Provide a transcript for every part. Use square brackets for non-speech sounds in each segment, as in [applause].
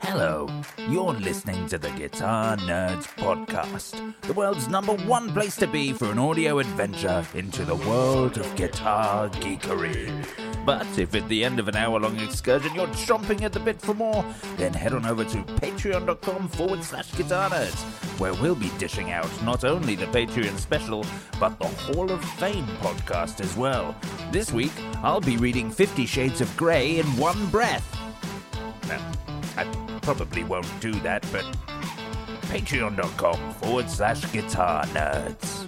Hello, you're listening to the Guitar Nerds Podcast, the world's number one place to be for an audio adventure into the world of guitar geekery. But if at the end of an hour long excursion you're chomping at the bit for more, then head on over to patreon.com forward slash guitar nerds, where we'll be dishing out not only the Patreon special, but the Hall of Fame podcast as well. This week, I'll be reading Fifty Shades of Grey in one breath. No, I probably won't do that, but patreon.com forward slash guitar nerds.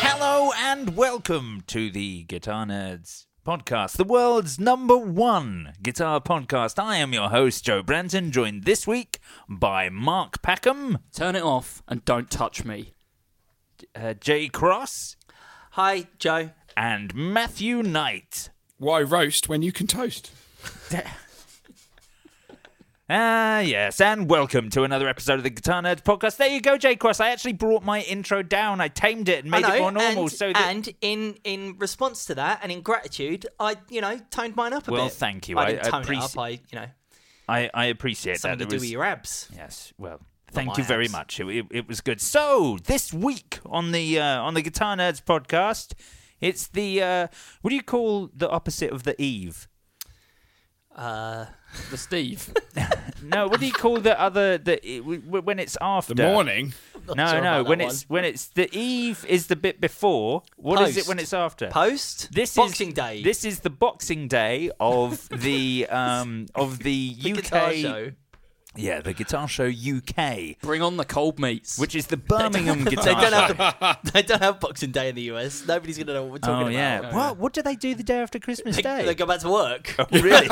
Hello and welcome to the Guitar Nerds podcast, the world's number one guitar podcast. I am your host, Joe Branton, joined this week by Mark Packham, Turn it off and don't touch me. uh, Jay Cross, Hi, Joe. and Matthew Knight. Why roast when you can toast? [laughs] Ah, yes, and welcome to another episode of the Guitar Nerds podcast. There you go, Jay Cross. I actually brought my intro down. I tamed it and made know, it more normal. and, so that and in in response to that, and in gratitude, I you know toned mine up a Well, bit. Well, thank you. I, I- didn't I tone it up. I you know I, I appreciate something that. to It do was- with your abs. Yes, well, thank you very abs. much. It, it, it was good. So this week on the uh, on the Guitar Nerds podcast, it's the uh, what do you call the opposite of the Eve? Uh, The Steve. [laughs] No, what do you call the other the it- w- w- when it's after The morning. [laughs] No, sure no, when that it's when it's the Eve is the bit before. What is it when it's after? post This Boxing is Day. This is the Boxing Day of the [laughs] um of the, the UK show. Yeah, the Guitar Show UK, Bring on the cold meats. which is the Birmingham They Guitar don't Show. have the, they don't have Boxing Day in the US. Nobody's gonna know what we're talking Oh about. yeah. What what do they do the day after Christmas They, Day? they go back to work. really?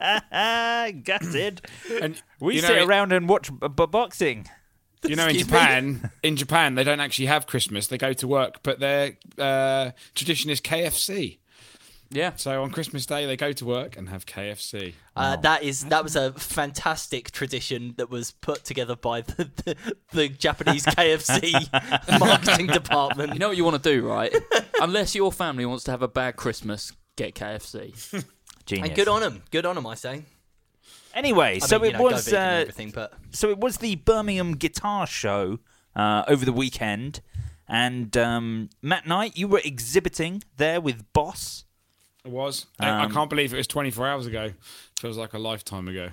[laughs] Gutted. And We you know, sit in- around and watch b- b- boxing. You know, in Excuse? Japan, in Japan, they don't actually have Christmas. They go to work, but their uh, tradition is KFC. yeah. So on Christmas Day, they go to work and have KFC. Uh, that is that was a fantastic tradition that was put together by the, the, the Japanese KFC [laughs] marketing department. You know what you want to do, right? Unless your family wants to have a bad Christmas, get KFC. [laughs] Genius. and good on them. Good on them, I say. Anyway, I so mean, it know, was uh, everything, but so it was the Birmingham Guitar Show uh, over the weekend, and um, Matt Knight, you were exhibiting there with Boss. It was. I- I Um, can't believe it was 24 hours ago. Feels like a lifetime ago.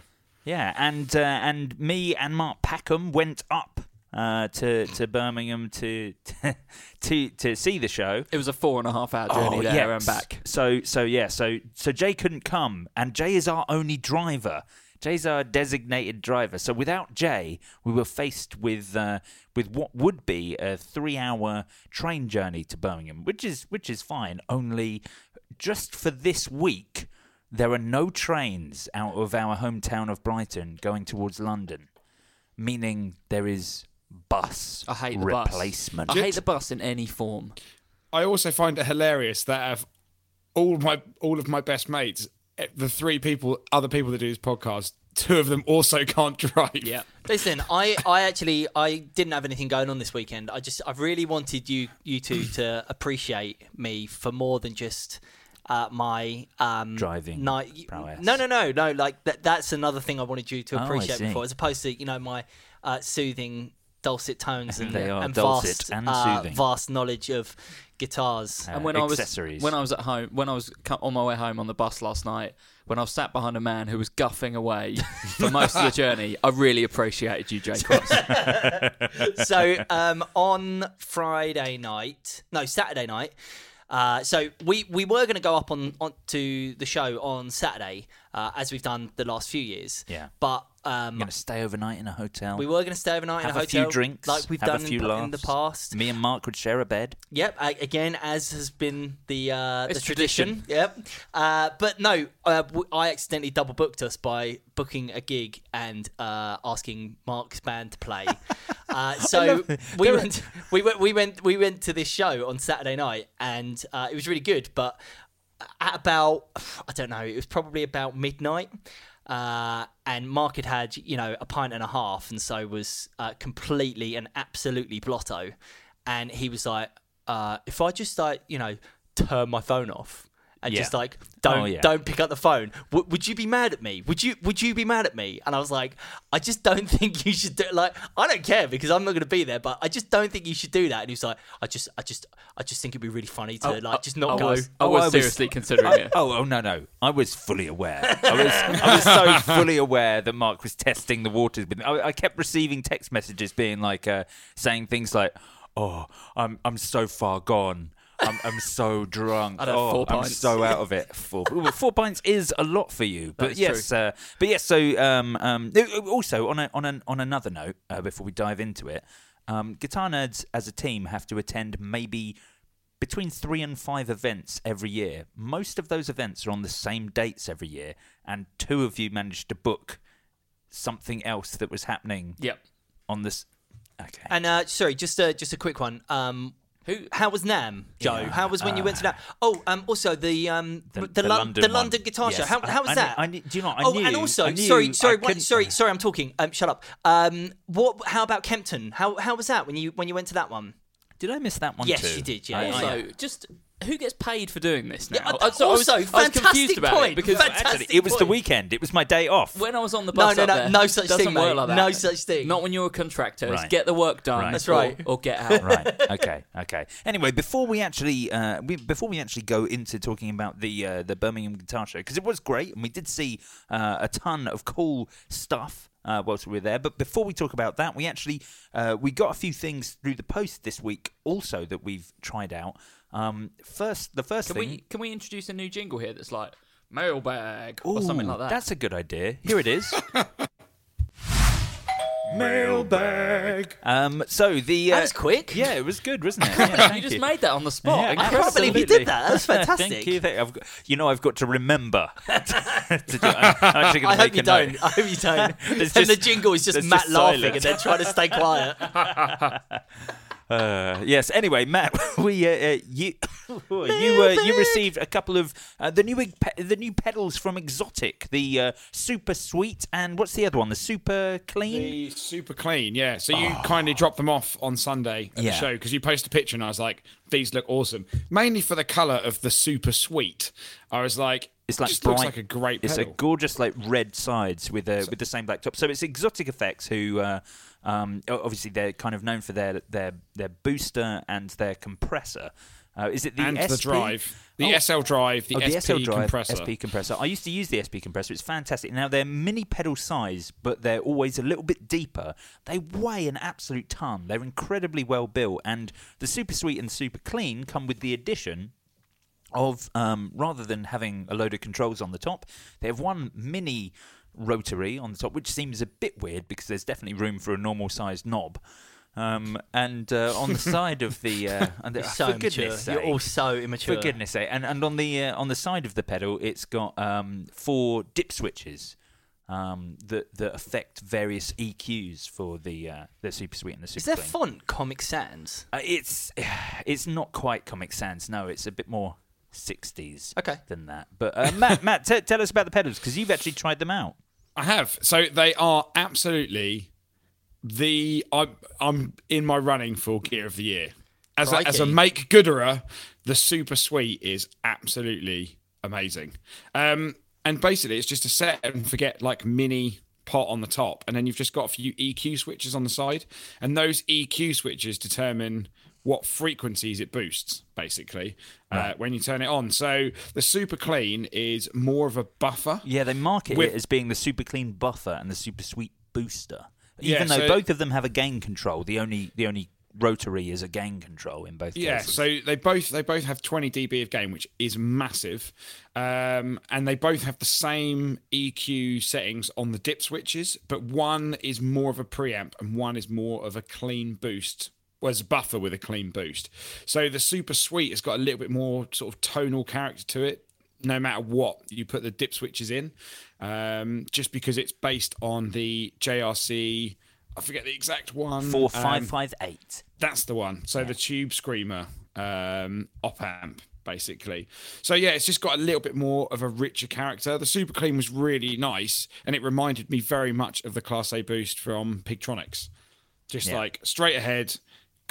Yeah, and uh, and me and Mark Packham went up uh, to to Birmingham to [laughs] to to see the show. It was a four and a half hour journey there and back. So so yeah, so so Jay couldn't come, and Jay is our only driver. Jay's our designated driver. So without Jay, we were faced with uh, with what would be a three hour train journey to Birmingham, which is which is fine. Only just for this week, there are no trains out of our hometown of Brighton going towards London, meaning there is bus I hate the replacement. bus. I hate the bus in any form. I also find it hilarious that of all my all of my best mates, eh, the three people, other people that do this podcast, two of them also [laughs] can't drive. Yeah. listen, I, I actually I didn't have anything going on this weekend. I just I really wanted you you two [clears throat] to appreciate me for more than just uh, my um, Driving night. prowess. No, no, no, no. Like that, that's another thing I wanted you to Oh, appreciate see. before, as opposed to you know my uh, soothing dulcet tones [laughs] and, They are and dulcet vast, and uh, vast knowledge of guitars. Uh, And when I was when I was at home, when I was on my way home on the bus last night, when I was sat behind a man who was guffing away [laughs] for most of the journey, I really appreciated you, Jay Cross. [laughs] so um, on Friday night, no Saturday night. Uh, so we, we were going to go up on, on to the show on Saturday, uh, as we've done the last few years. Yeah. But um, going to stay overnight in a hotel. we were going to stay overnight have in a hotel. Have a few drinks, like we've have done a few in, in the past. Me and Mark would share a bed. Yep. I, again, as has been the uh, the It's tradition. Yep. Uh, but no, uh, w- I accidentally double booked us by booking a gig and uh, asking Mark's band to play. [laughs] Uh, [laughs] so we went, we went, we went, we went to this show on Saturday night, and uh, it was really good. But at about, [sighs] I don't know, it was probably about midnight. Uh, and Mark had had, you know, a pint and a half, and so was uh, completely and absolutely blotto. And he was like, uh, "If I just like, you know, turn my phone off and Yeah. just like don't Oh, yeah. don't pick up the phone, w- would you be mad at me? Would you would you be mad at me?" And I was like, "I just don't [laughs] think you should do like I don't care because I'm not going to be there, but I just don't think you should do that." And he was like, "I just I just I just think it'd be really funny to like just not I go." was, I Oh, was I was- seriously [laughs] considering it. oh, oh no, no! I was fully aware. I was, I was so [laughs] fully aware that Mark was testing the waters with me. I, I kept receiving text messages being like, uh, saying things like, "Oh, I'm, I'm so far gone. I'm, I'm so drunk. Have oh, four I'm pints." so out of it. Four, well, four pints is a lot for you, but yes, uh, but yes. So, um, um, also on a, on an, on another note, uh, before we dive into it, um, guitar nerds as a team have to attend maybe between three and five events every year. Most of those events are on the same dates every year, and two of you managed to book something else that was happening Yep. on this. Okay. And uh, sorry, just a just a quick one. Um, who? How was NAMM, Joe? Yeah, how was when you went to that? Oh, um, also the um, The- the, the Lon- London the. London Guitar Show. How, how was I that? knew- I do you know, I oh, knew- and also, I knew sorry, sorry, what, sorry, sorry. I'm talking. Um, shut up. Um, what? How about Kempton? How how was that when you when you went to that one? Did I miss that one Yes, too? you did, yeah, I- yeah, I- just who gets paid for doing this now? Yeah, I- so I was- also, I was, confused fantastic about point. it because Fantastic Actually, it was the weekend. It was my day off. when I was on the bus, no, up no, there, no such thing, work mate. like that. No such thing. Not when you're a contractor. Right. get the work done. Right. That's or- right. Or, get [laughs] out. right. Okay. Okay. Anyway, before we actually uh, we, before we actually go into talking about the uh, the Birmingham Guitar Show because it was great and we did see uh, a ton of cool stuff. Uh, whilst we were there, but before we talk about that, we actually uh, we got a few things through the post this week also that we've tried out. Um, first, the first Can thing, we can we introduce a new jingle here that's like mailbag or something like that? That's a good idea. Here it is. [laughs] Mailbag. um, so the uh, That was quick. Yeah, it was good, wasn't it? [laughs] Yeah, you just you. made that on the spot. Yeah, I Incredible. can't believe you did that. That's fantastic. Thank you. Thank- I've got, you know, I've got to remember. [laughs] to do, I'm actually going I to hope you don't. note. I hope you don't. and There's the jingle is just Matt just laughing silence. and then trying to stay quiet. Uh, yes. Anyway, Matt, [laughs] we uh, uh, you [coughs] you uh, you received a couple of uh, the new pe- the new pedals from Xotic, the uh, super sweet and what's the other one? The super clean. The super clean, yeah. So you kindly dropped them off on Sunday at Yeah. the show because you posted a picture and I was like, these look awesome. Mainly for the colour of the super sweet. I was like, It's like just bright, looks like a great It's a gorgeous like red sides with a with the same black top. So it's Xotic Effects who, uh, um, obviously they're kind of known for their their their booster and their compressor. Uh, is it the and the drive, the Oh. SL drive, the, Oh, SP SL drive, compressor. SP compressor. I used to use the SP compressor. It's fantastic. Now they're mini pedal size, but they're always a little bit deeper. They weigh an absolute ton. They're incredibly well built, and the super sweet and super clean come with the addition of um, rather than having a load of controls on the top, they have one mini rotary on the top, which seems a bit weird because there's definitely room for a normal sized knob. Um, and uh, on the [laughs] side of the, uh, the- so for immature. goodness You're all so immature. for goodness sake, and and on the uh, on the side of the pedal, it's got um, four dip switches um, that that affect various EQs for the uh, the super sweet and the super Is their font Comic Sans? Uh, it's [sighs] it's not quite Comic Sans. No, it's a bit more 60s Okay. than that. But uh, Matt, Matt, t- tell us about the pedals because you've actually tried them out. I have. So they are absolutely the. I'm, I'm in my running for gear of the year. As a, as a make gooderer, the super sweet is absolutely amazing. Um, and basically, it's just a set and forget like mini pot on the top, and then you've just got a few EQ switches on the side, and those EQ switches determine what frequencies it boosts basically uh, when you turn it on. So the super clean is more of a buffer. Yeah, they market With- it as being the super clean buffer and the super sweet booster. Yeah, Even though so- both of them have a gain control, the only the only rotary is a gain control in both Yeah, cases. so they both they both have 20 dB of gain, which is massive, um, and they both have the same EQ settings on the dip switches, but one is more of a preamp and one is more of a clean boost. Was a buffer with a clean boost. So the super sweet has got a little bit more sort of tonal character to it, no matter what you put the dip switches in, um, just because it's based on the JRC. I forget the exact one. Four um, five five eight. that's the one. So the Tube Screamer um, op amp, basically. So yeah, it's just got a little bit more of a richer character. The Super Clean was really nice, and it reminded me very much of the Class A boost from Pigtronix. Just Yeah. like straight ahead,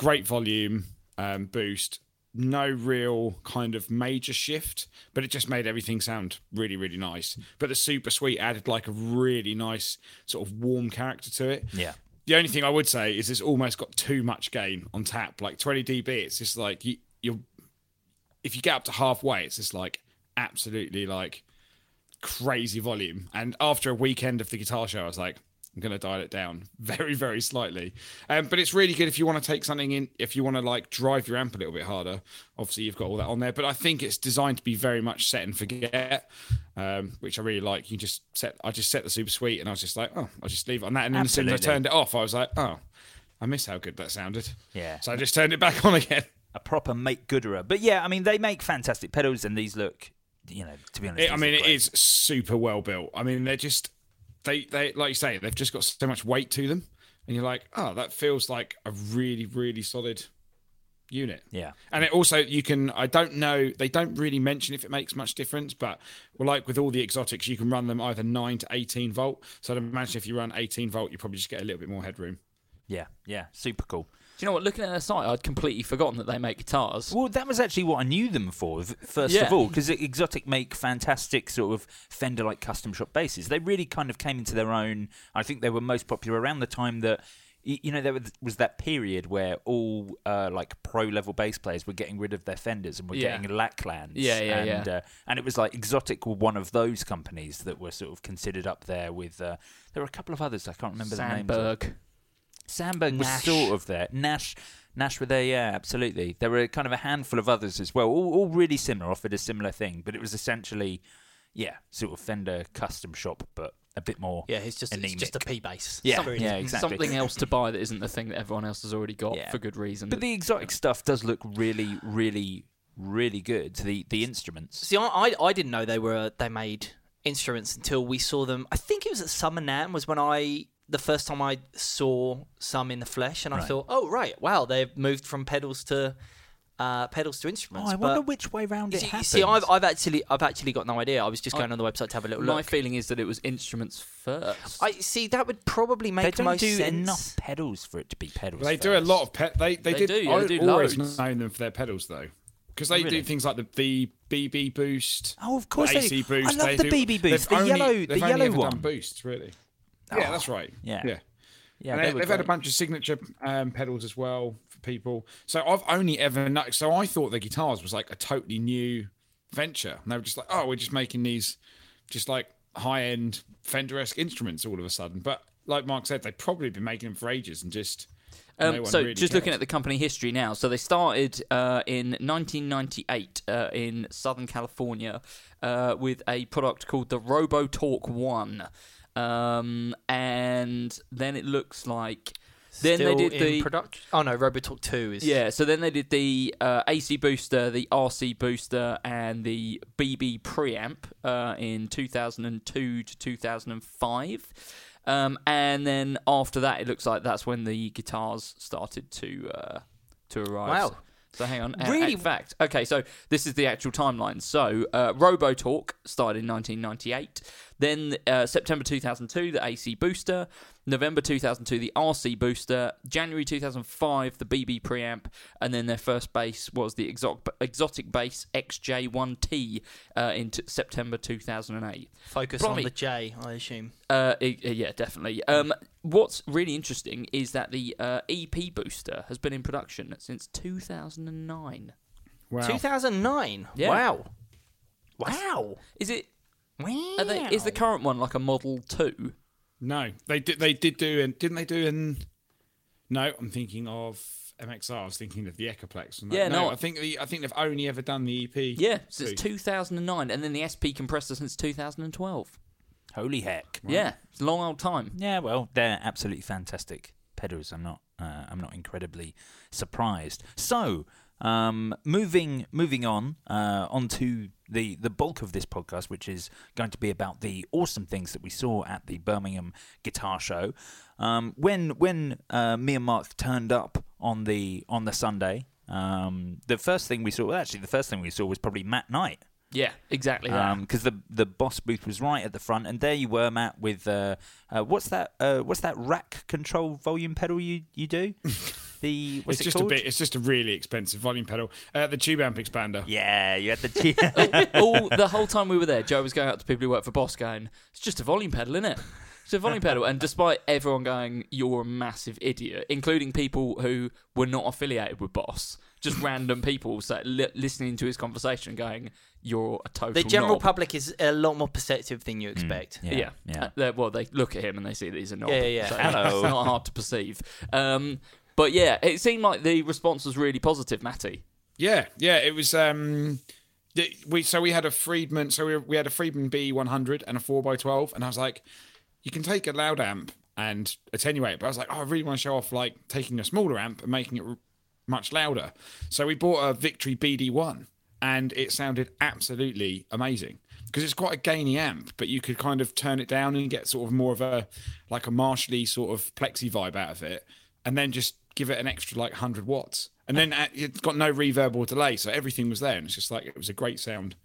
great volume um, boost. No real kind of major shift, but it just made everything sound really, really nice. But the Super Sweet added like a really nice sort of warm character to it. Yeah. The only thing I would say is it's almost got too much gain on tap. Like 20 dB, it's just like you, you're. If you get up to halfway, it's just like absolutely like crazy volume. And after a weekend of the guitar show, I was like, I'm going to dial it down [laughs] very, very slightly. Um, but it's really good if you want to take something in, if you want to like drive your amp a little bit harder. Obviously, you've got all that on there. But I think it's designed to be very much set and forget, um, which I really like. You just set, I just set the super sweet, and I was just like, oh, I'll just leave it on that. And then as soon as I turned it off, I was like, oh, I miss how good that sounded. Yeah. So I just turned it back on again. [laughs] A proper make gooderer. But yeah, I mean they make fantastic pedals and these look you know, to be honest. It, I mean, it is super well built. I mean, they're just they they like you say they've just got so much weight to them, and you're like, oh, that feels like a really really solid unit. Yeah. And it also you can I don't know they don't really mention if it makes much difference, but well, like with all the Xotics, you can run them either nine to eighteen volt. So I'd imagine if you run eighteen volt, you probably just get a little bit more headroom. Yeah, yeah, super cool. You know what? Looking at their site, I'd completely forgotten that they make guitars. Well, that was actually what I knew them for, first Yeah. of all, because Xotic make fantastic sort of Fender like custom shop basses. They really kind of came into their own. I think they were most popular around the time that. You know, there was- that period where all uh, like pro level bass players were getting rid of their Fenders and were Yeah. getting Laklands. Yeah, yeah, and, yeah. Uh, and it was like Xotic were one of those companies that were sort of considered up there with. Uh, there were a couple of others I can't remember the names. of. Sandberg. Sandberg was Nash. sort of there. Nash, Nash were there, yeah, absolutely. There were kind of a handful of others as well, all, all really similar, offered a similar thing, but it was essentially, yeah, sort of Fender custom shop, but a bit more. Yeah, it's just it's just a. P bass. Yeah, Something- yeah, exactly. Something else to buy that isn't the thing that everyone else has already got Yeah. for good reason. But the Xotic stuff does look really, really, really good. The the instruments. See, I, I I didn't know they were they made instruments until we saw them. I think it was at Summer NAMM was when I the first time I saw some in the flesh, and I Right. thought, oh right, wow, they've moved from pedals to uh, pedals to Oh, instruments. I wonder which way round it See, happens. see, I've, I've actually I've actually got no idea. I was just I- going on the website to have a little My look. feeling is that it was instruments first. I see that would probably make they don't most do sense. enough pedals for it to be pedals. They do a lot of pet. They they, They did. do, yeah, I they do always loads. known them for their pedals though, because they Really? do things like the the BB boost. Oh, of course the they AC do. boost. I love they the do- BB boost, they've the only- yellow- they've the only yellow ever one. Done boosts really. Oh, yeah, that's right. yeah. yeah. Yeah, And they they've had a bunch of signature um, pedals as well for people. So I've only ever known. So I thought the guitars was like a totally new venture, and they were just like, oh, we're just making these, just like high end Fender-esque instruments all of a sudden. But like Mark said, they've probably been making them for ages and just. Um, no so, really just looking at the company history now, so they started uh, in 1998 uh, in Southern California uh, with a product called the RoboTalk One, um, and then it looks like then Still they did in the production. Oh no, Robotalk Two is yeah. So then they did the uh, AC booster, the RC booster, and the BB preamp uh, in 2002 to 2005. Um, and then after that, it looks like that's when the guitars started to uh, to arrive. Wow. So hang on. Really? In fact, okay. So this is the actual timeline. So uh, RoboTalk started in 1998. Then uh, September 2002, the AC booster. November 2002, the RC Booster. January 2005, the BB Preamp. And then their first bass was the Xotic, Xotic bass XJ1T uh, in t- September 2008. Focus Blimey. on the J, I assume. Uh, i- uh, yeah, definitely. Um, what's really interesting is that the uh, EP Booster has been in production since 2009. Wow. 2009. Yeah. Wow. Wow. Is it? Wow. They, is the current one like a Model Two? No, they did. They did do, and didn't they do? An no, I'm thinking of MXR. I was thinking of the Echoplex. and Yeah, no. I think the, I think they've only ever done the EP. Yeah, since 2009, and then the SP compressor since 2012. Holy heck! Yeah, it's a long old time. Yeah, well, they're absolutely fantastic pedals. I'm not, uh, I'm not incredibly surprised. So, um, moving, moving on, uh, onto the the bulk of this podcast, which is going to be about the awesome things that we saw at the Birmingham Guitar Show. Um, when when uh, me and Mark turned up on the on the Sunday, um, the first thing we saw, well, actually, the first thing we saw was probably Matt Knight Yeah, exactly that. because the the boss booth was right at the front, and there you were, Matt, with uh, uh, what's that? Uh, what's that rack control volume pedal you you do? [laughs] The what's it's it just called? a bit. It's just a really expensive volume pedal. Uh, the tube amp expander. Yeah, you had the [laughs] [laughs] all the whole time we were there, Joe was going up to people who work for Boss, going, "It's just a volume pedal, isn't it? It's a volume pedal." And despite everyone going, "You're a massive idiot," including people who were not affiliated with Boss, just random people so, li- listening to his conversation, going, "You're a total." The general knob." public is a lot more perceptive than you expect. yeah, Yeah, yeah. Uh, well, they look at him and they see that he's a knob. Yeah, yeah, yeah. So Hello. [laughs] It's not hard to perceive. Um, but yeah, it seemed like the response was really positive, Matty. Yeah, yeah. It was. Um, we so we had a Friedman. So we, we had a Friedman B100 and a four x twelve, and I was like, you can take a loud amp and attenuate, but I was like, oh, I really want to show off like taking a smaller amp and making it r- much louder. So we bought a Victory BD1, and it sounded absolutely amazing because it's quite a gainy amp, but you could kind of turn it down and get sort of more of a like a Marshally sort of plexi vibe out of it, and then just give it an extra like 100 watts. And then it's got no reverb or delay, so everything was there, and it's just like it was a great sound.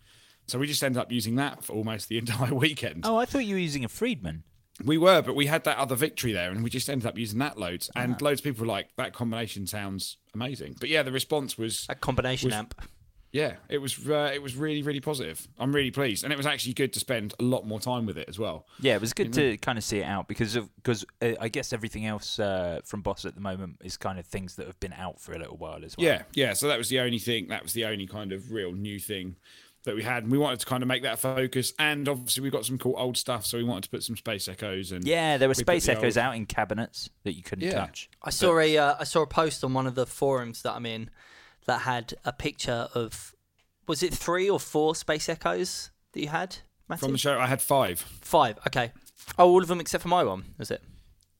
So we just ended up using that for almost the [laughs] entire weekend. oh, I thought you were using a Friedman. We were, but we had that other victory there, and we just ended up using that loads. And Ah. loads of people were like that combination sounds amazing. But yeah, the response was A combination Was- amp. yeah, it was uh, it was really really positive. I'm really pleased, and it was actually good to spend a lot more time with it as well. Yeah, it was good to kind of see it out because of because uh, I guess everything else uh, from Boss at the moment is kind of things that have been out for a little while as well. Yeah, yeah. So that was the only thing. That was the only kind of real new thing that we had, and we wanted to kind of make that focus. And obviously, we've got some cool old stuff, so we wanted to put some space echoes and Yeah, there were we space the echoes old- out in cabinets that you couldn't Yeah. touch. I saw a uh, I saw a post on one of the forums that I'm in that had a picture of was it three or four space echoes that you had? Matty? from the show. I had five. Five. Okay. Oh, all of them except for my one. Was it?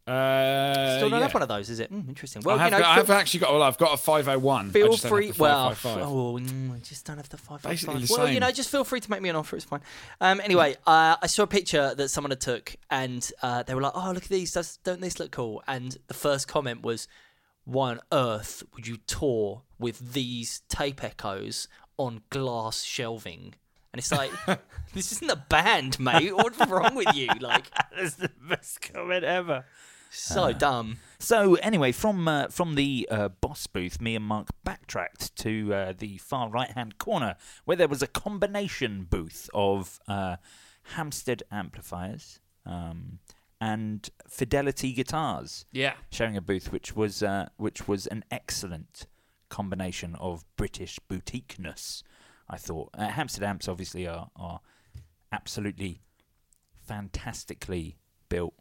Uh, Still don't yeah. have one of those, is it? Mm, interesting. Well, I have, you know, got, I have actually got. Well, I've got a five hundred one. feel free. Well, five, oh, mm, I just don't have the five. five, Basically Well, you know, just feel free to make me an offer. It's fine. Um, anyway, uh, I saw a picture that someone had took, and uh, they were like, "Oh, look at these! Does, don't these look cool?" And the first comment was, "Why on earth would you tour with these tape echoes on glass shelving?" And it's like, [laughs] this isn't a band, mate. What's wrong with you? Like, [laughs] That's the best comment ever. So dumb. So anyway, from uh, from the uh, boss booth, me and Mark backtracked to uh, the far right hand corner where there was a combination booth of uh, Hamstead amplifiers um, and Fidelity guitars, Yeah, showing a booth which was uh, which was an excellent combination of British boutiqueness. I thought uh, Hamstead amps obviously are are absolutely fantastically built.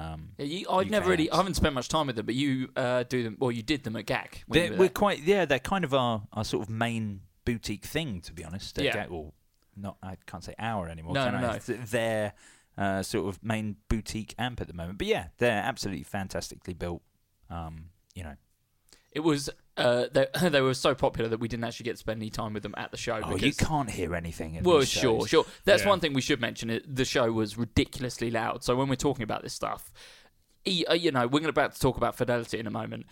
Um, yeah you, I've never really. I haven't spent much time with them, but you uh, do them. Well, you did them at GAK. Were we're quite yeah. They're kind of our, our sort of main boutique thing, to be honest. Yeah. ga- well, not I can't say our anymore. No, can no, I? no. It's their uh, sort of main boutique amp at the moment. But yeah, they're absolutely fantastically built. Um, you know, It was. Uh, they, [laughs] they were so popular that we didn't actually get to spend any time with them at the show. oh, because, you can't hear anything. At Well, sure, sure. That's Yeah. one thing we should mention. The show was ridiculously loud. So when we're talking about this stuff, e- uh, you know, we're about to talk about fidelity in a moment.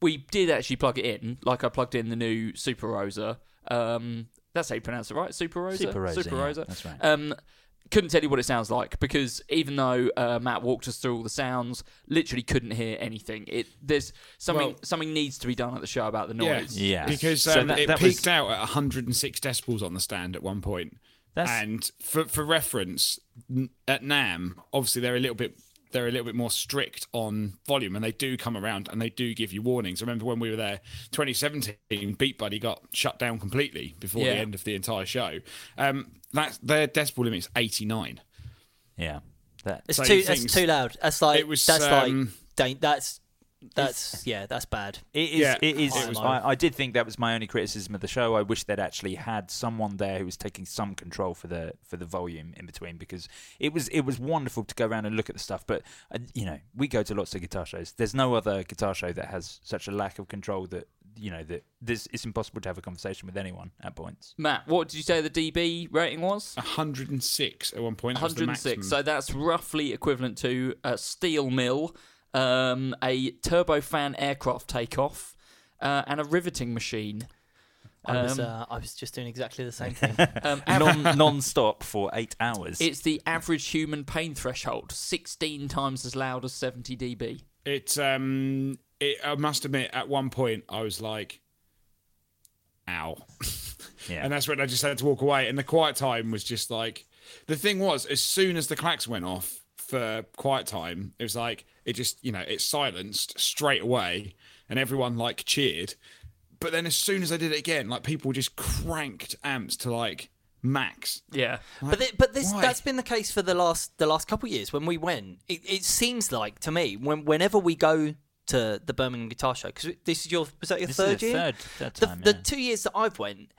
We did actually plug it in, like I plugged in the new Super Rosa. Um, that's how you pronounce it, right? Super Rosa. Super Rosa, Super yeah, that's right. Um, couldn't tell you what it sounds like because even though uh, Matt walked us through all the sounds, literally couldn't hear anything. It there's something Well- something needs to be done at the show about the noise. Yeah. because So um, that- it that was- peaked out at 106 decibels on the stand at one point. That's- and for for reference, at NAMM, obviously they're a little bit they're a little bit more strict on volume, and they do come around and they do give you warnings. I remember when we were there, 2017, Beat Buddy got shut down completely before Yeah. the end of the entire show. Um, that their decibel limit is 89. Yeah. That, It's So too. he That's too loud. That's like. It was, That's um, like. dan- That's. That's yeah. That's bad. It is. Yeah. it is. It was- I, I did think that was my only criticism of the show. I wish they'd actually had someone there who was taking some control for the for the volume in between because it was it was wonderful to go around and look at the stuff. But uh, you know, we go to lots of guitar shows. There's no other guitar show that has such a lack of control that you know that this it's impossible to have a conversation with anyone at points. Matt, what did you say the DB rating was? 106 at one point. that 106. maximum. So that's roughly equivalent to a steel mill, um, a turbofan aircraft takeoff, uh, and a riveting machine. I was. Um, Uh, I was just doing exactly the same thing. [laughs] Um, av- Non non-stop for eight hours. it's the average human pain threshold, 16 times as loud as 70 dB. It um it I must admit at one point I was like ow. [laughs] Yeah. And that's when I just had to walk away and the quiet time was just like the thing was as soon as the clacks went off for quiet time it was like it just you know it silenced straight away and everyone like cheered but then as soon as I did it again like people just cranked amps to like max Yeah. But th- but this why? that's been the case for the last the last couple of years when we went. It, it seems like to me when whenever we go to the Birmingham Guitar Show because this is your was that your This is third the year? third- third the, time, the yeah. two years that I've went,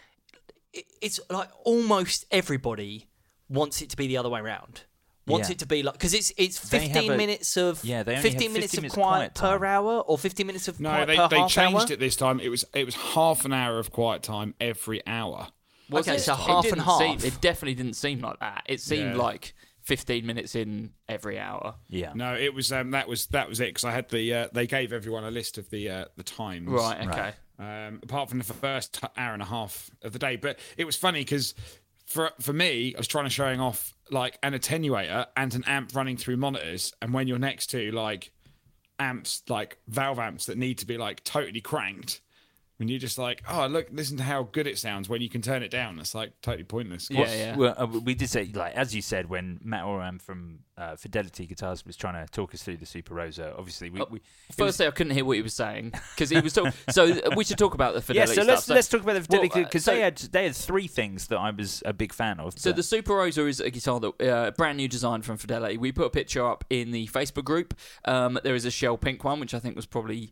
it, it's like almost everybody wants it to be the other way around. Wants Yeah. it to be like because it's it's 15 a- minutes of Yeah, they only have 15 minutes 15 of minutes quiet, quiet per hour or 15 minutes of no quiet they, per they half changed hour. it this time it was it was half an hour of quiet time every hour Was Okay, it? so It half and half. seem- it definitely didn't seem like that. It seemed Yeah. like 15 minutes in every hour. yeah. No, it was um, that was that was it because I had the uh, they gave everyone a list of the uh, the times. Right, okay. Um, apart from the first hour and a half of the day, but it was funny because for for me, I was trying to showing off like an attenuator and an amp running through monitors, and when you're next to like amps like valve amps that need to be like totally cranked. When you're just like, oh look, listen to how good it sounds when you can turn it down. It's like totally pointless. Yeah, yeah. Well, uh, we did say, like as you said, when Matt Oram from uh, Fidelity Guitars was trying to talk us through the Super Rosa, obviously we. we it was- I couldn't hear what he was saying because he was talking. [laughs] so uh, we should talk about the Fidelity. yeah, fidelity so let's stuff. let's talk about the Fidelity Well, uh, because so- they had they had three things that I was a big fan of. So but- the Super Rosa is a guitar that uh, brand new design from Fidelity. We put a picture up in the Facebook group. Um, there is a shell pink one, which I think was probably s-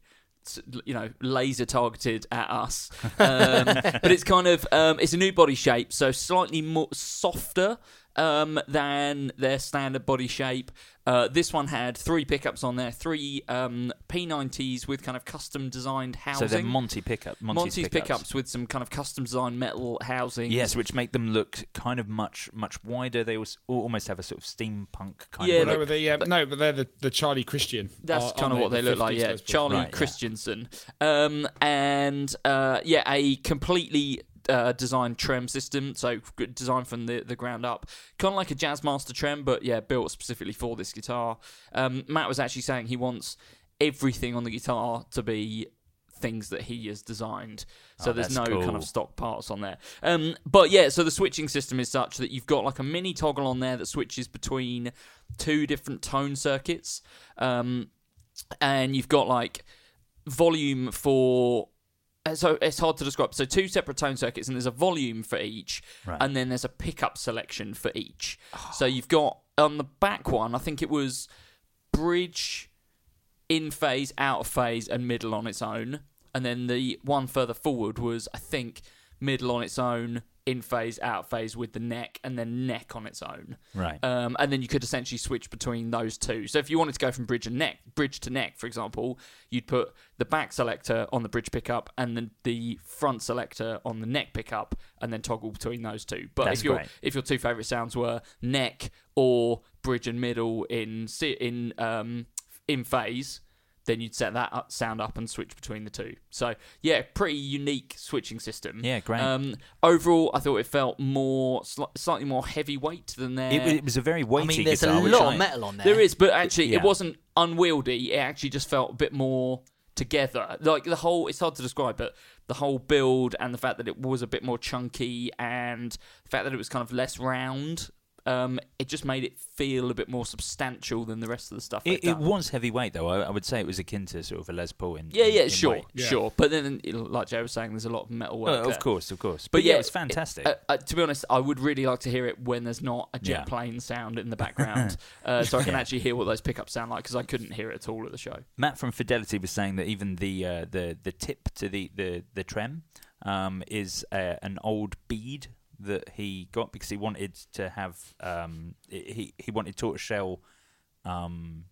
you know laser targeted at us. Um, [laughs] but it's kind of um, it's a new body shape, so slightly more softer um, than their standard body shape. Uh, this one had three pickups on there, three um, P90s with kind of custom designed housing. so housing. they're Monty pickup Monty's, Monty's pickups. with some kind of custom designed metal housing. Yes, which make them look kind of much much wider. They almost have a sort of steampunk kind Yeah, of. Well, look. they were the, um, no, but they're the, the Charlie Christian. That's aren't kind of what The they look like, yeah. Charlie Right, yeah. Um, and uh, yeah, a completely uh, designed trem system, so designed from the, the ground up. Kind of like a Jazzmaster trem, but yeah, built specifically for this guitar. Um, Matt was actually saying he wants everything on the guitar to be things that he has designed. So Oh, there's no kind of stock parts on there. Um, but yeah, so the switching system is such that you've got like a mini toggle on there that switches between two different tone circuits. Um, and you've got like volume for Uh, so it's hard to describe. So two separate tone circuits, and there's a volume for each, Right. and then there's a pickup selection for each. Ah. So you've got on the back one, I think it was bridge, in phase, out of phase, and middle on its own, and then the one further forward was I think middle on its own, in phase, out phase with the neck, and then neck on its own. Right. Um, and then you could essentially switch between those two. So if you wanted to go from bridge and neck, bridge to neck, for example, you'd put the back selector on the bridge pickup and then the front selector on the neck pickup, and then toggle between those two. But That's if your if your two favorite sounds were neck or bridge and middle in in um, in phase, then you'd set that up, sound up and switch between the two. So yeah, pretty unique switching system. Yeah, great. Um, overall, I thought it felt more sli- slightly more heavyweight than their. It, it was a very I weighty mean, there's guitar. a which lot I- of metal on there. There is, but actually, Yeah. it wasn't unwieldy. It actually just felt a bit more together. Like the whole, it's hard to describe, but the whole build and the fact that it was a bit more chunky and the fact that it was kind of less round. Um, it just made it feel a bit more substantial than the rest of the stuff. It, they've it was heavyweight though. I, I would say it was akin to sort of a Les Paul in Yeah, in- yeah, in sure. Yeah. sure. But then, like Joe was saying, there's a lot of metal work. Uh, there. of course, of course. But But, yeah, yeah, it was fantastic. Uh, uh, to be honest, I would really like to hear it when there's not a jet Yeah. plane sound in the [laughs] background, uh, so I can Yeah. actually hear what those pickups sound like because I couldn't hear it at all at the show. Matt from Fidelity was saying that even the uh, the the tip to the the the trem um, is uh, an old bead that he got because he wanted to have um, he he wanted tortoiseshell um,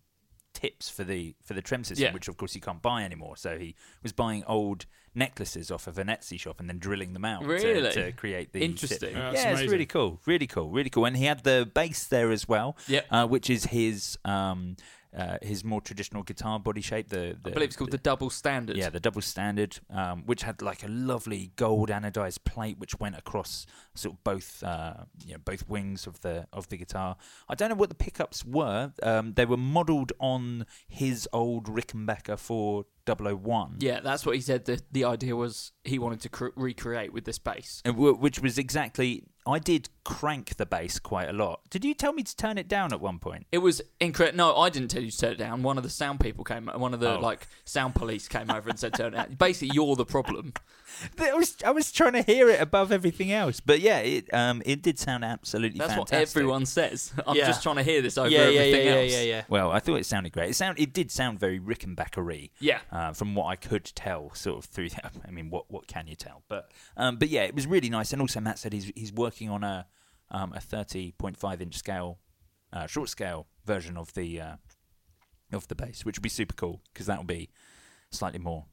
tips for the for the trem system, Yeah. which of course you can't buy anymore. So he was buying old necklaces off of an Etsy shop and then drilling them out to- Really? to, create the tip. Interesting. Yeah, Yeah, that's it's really cool, really cool, really cool. And he had the base there as well, Yep. uh, which is his um, uh, his more traditional guitar body shape. The, the I believe it's called the double standard. yeah, the double standard, um, which had like a lovely gold anodized plate, which went across sort of both, uh, you know, both wings of the of the guitar. I don't know what the pickups were. Um, they were modelled on his old Rickenbacker for 001. Yeah, that's what he said. The the idea was he wanted to cr- recreate with this bass. Wh- Which was exactly. I did crank the bass quite a lot. Did you tell me to turn it down at one point? It was incredible. No, I didn't tell you to turn it down. One of the sound people came. One of the Oh. like sound police came over and said turn it down. Basically, you're the problem. [laughs] I was I was trying to hear it above everything else, but yeah, it um it did sound absolutely That's fantastic. what everyone says. [laughs] I'm Yeah. just trying to hear this over yeah, yeah, yeah, everything yeah, else. yeah, yeah. Well, I thought it sounded great. It sound it did sound very Rickenbackery. Yeah. Uh, from what I could tell, sort of through. [laughs] I mean, what what can you tell? But um, but yeah, it was really nice. And also, Matt said he's he's working on a um, a thirty point five inch scale, uh, short scale version of the uh, of the bass, which would be super cool because that will be slightly more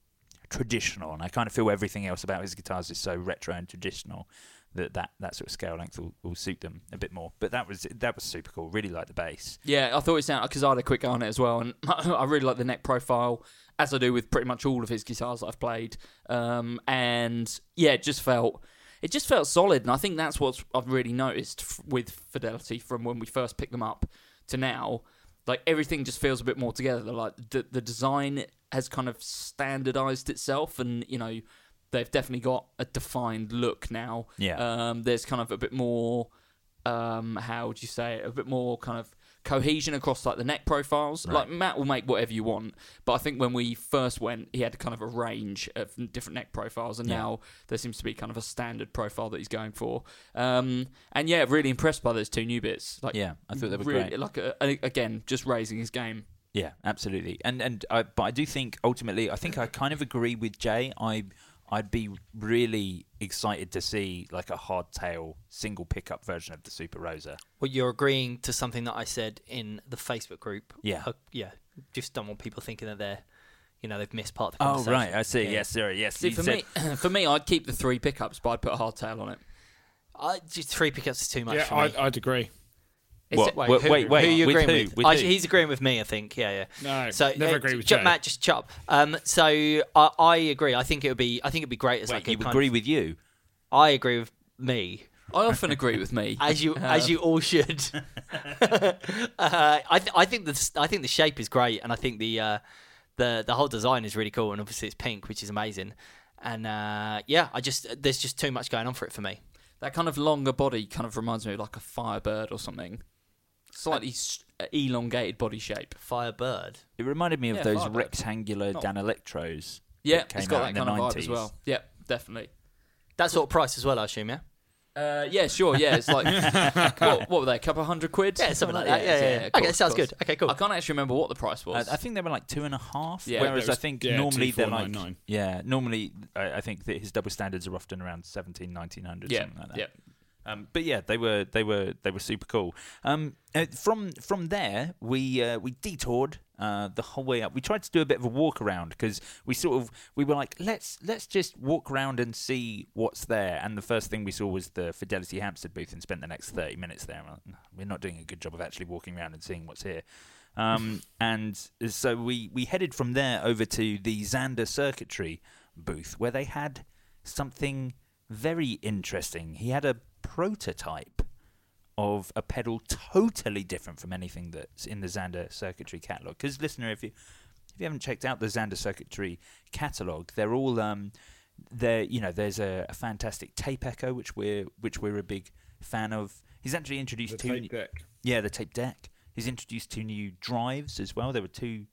traditional. And I kind of feel everything else about his guitars is so retro and traditional that that, that sort of scale length will, will suit them a bit more. But that was that was super cool. Really like the bass. Yeah, I thought it sounded because I had a quick go on it as well, and [laughs] I really like the neck profile, as I do with pretty much all of his guitars that I've played. Um, and yeah, it just felt it just felt solid, and I think that's what I've really noticed f- with Fidelity from when we first picked them up to now. Like everything just feels a bit more together. Like the the design has kind of standardized itself, and you know they've definitely got a defined look now. Yeah. Um, there's kind of a bit more um, how would you say it? A bit more kind of cohesion across like the neck profiles. Right. Like Matt will make whatever you want, but I think when we first went, he had kind of a range of different neck profiles, and Yeah. now there seems to be kind of a standard profile that he's going for. Um, and yeah, really impressed by those two new bits. Like Yeah, I thought they were really, great. Like a, a- again, just raising his game. Yeah, absolutely. And and I, but I do think ultimately, I think I kind of agree with Jay. I I'd be really excited to see like a hardtail single pickup version of the Super Rosa. Well, you're agreeing to something that I said in the Facebook group. Yeah. Uh, yeah. Just don't want people thinking that they're, you know, they've missed part of the conversation. Oh conversation. right, I see. Yeah. Yes, sorry. Yes, See, for said- me, [clears throat] for me, I'd keep the three pickups, but I'd put a hardtail on it. I, just three pickups is too much Yeah, for me. I'd, I'd agree. It's What? Wait, Wait, who, wait, wait, Who are you with agreeing who? with? With I- he's agreeing with me, I think. Yeah, yeah. No, So never uh, agree with Ch- Jay. Matt, just chop. Um, so I, I agree. I think it would be. I think it'd be great as Wait, like a you kind agree of- with you? I agree with me, I often agree with me, [laughs] as you Uh, as you all should. [laughs] [laughs] uh, I th- I think the s- I think the shape is great, and I think the uh, the the whole design is really cool, and obviously it's pink, which is amazing. And uh, yeah, I just there's just too much going on for it for me. That kind of longer body kind of reminds me of like a Firebird or something. Slightly s- elongated body shape. Firebird. It reminded me of Yeah, those Firebird. rectangular Danelectros. Yeah, that came it's got out that in kind the of vibe as well. Yeah, definitely. That sort of price as well, I assume. Yeah. Uh, yeah, sure. Yeah, it's like [laughs] what, what were they? A couple of hundred quid? Yeah, something like that. Yeah, yeah, yeah. of course, Okay, sounds of course. good. Okay, cool. I can't actually remember what the price Uh, was. I think they were like two and a half. Yeah. whereas It I was- think yeah, normally they're like 2499. yeah. Normally I, I think that his double standards are often around 17, 1900, yeah, something like that. yeah. Um, but yeah, they were they were they were super cool. Um, uh, from from there, we uh, we detoured uh, the whole way up. We tried to do a bit of a walk around because we sort of we were like, let's let's just walk around and see what's there. And the first thing we saw was the Fidelity Hamstead booth, and spent the next thirty minutes there. We're, we're not doing a good job of actually walking around and seeing what's here. Um, [laughs] and so we we headed from there over to the Zander Circuitry booth, where they had something very interesting. He had a prototype of a pedal totally different from anything that's in the Zander circuitry catalog. Because listener, if you if you haven't checked out the Zander circuitry catalog, they're all um, there. You know, there's a, a fantastic tape echo which we're which we're a big fan of. He's actually introduced The two. tape deck. Yeah, the tape deck. He's introduced two new drives as well. There were two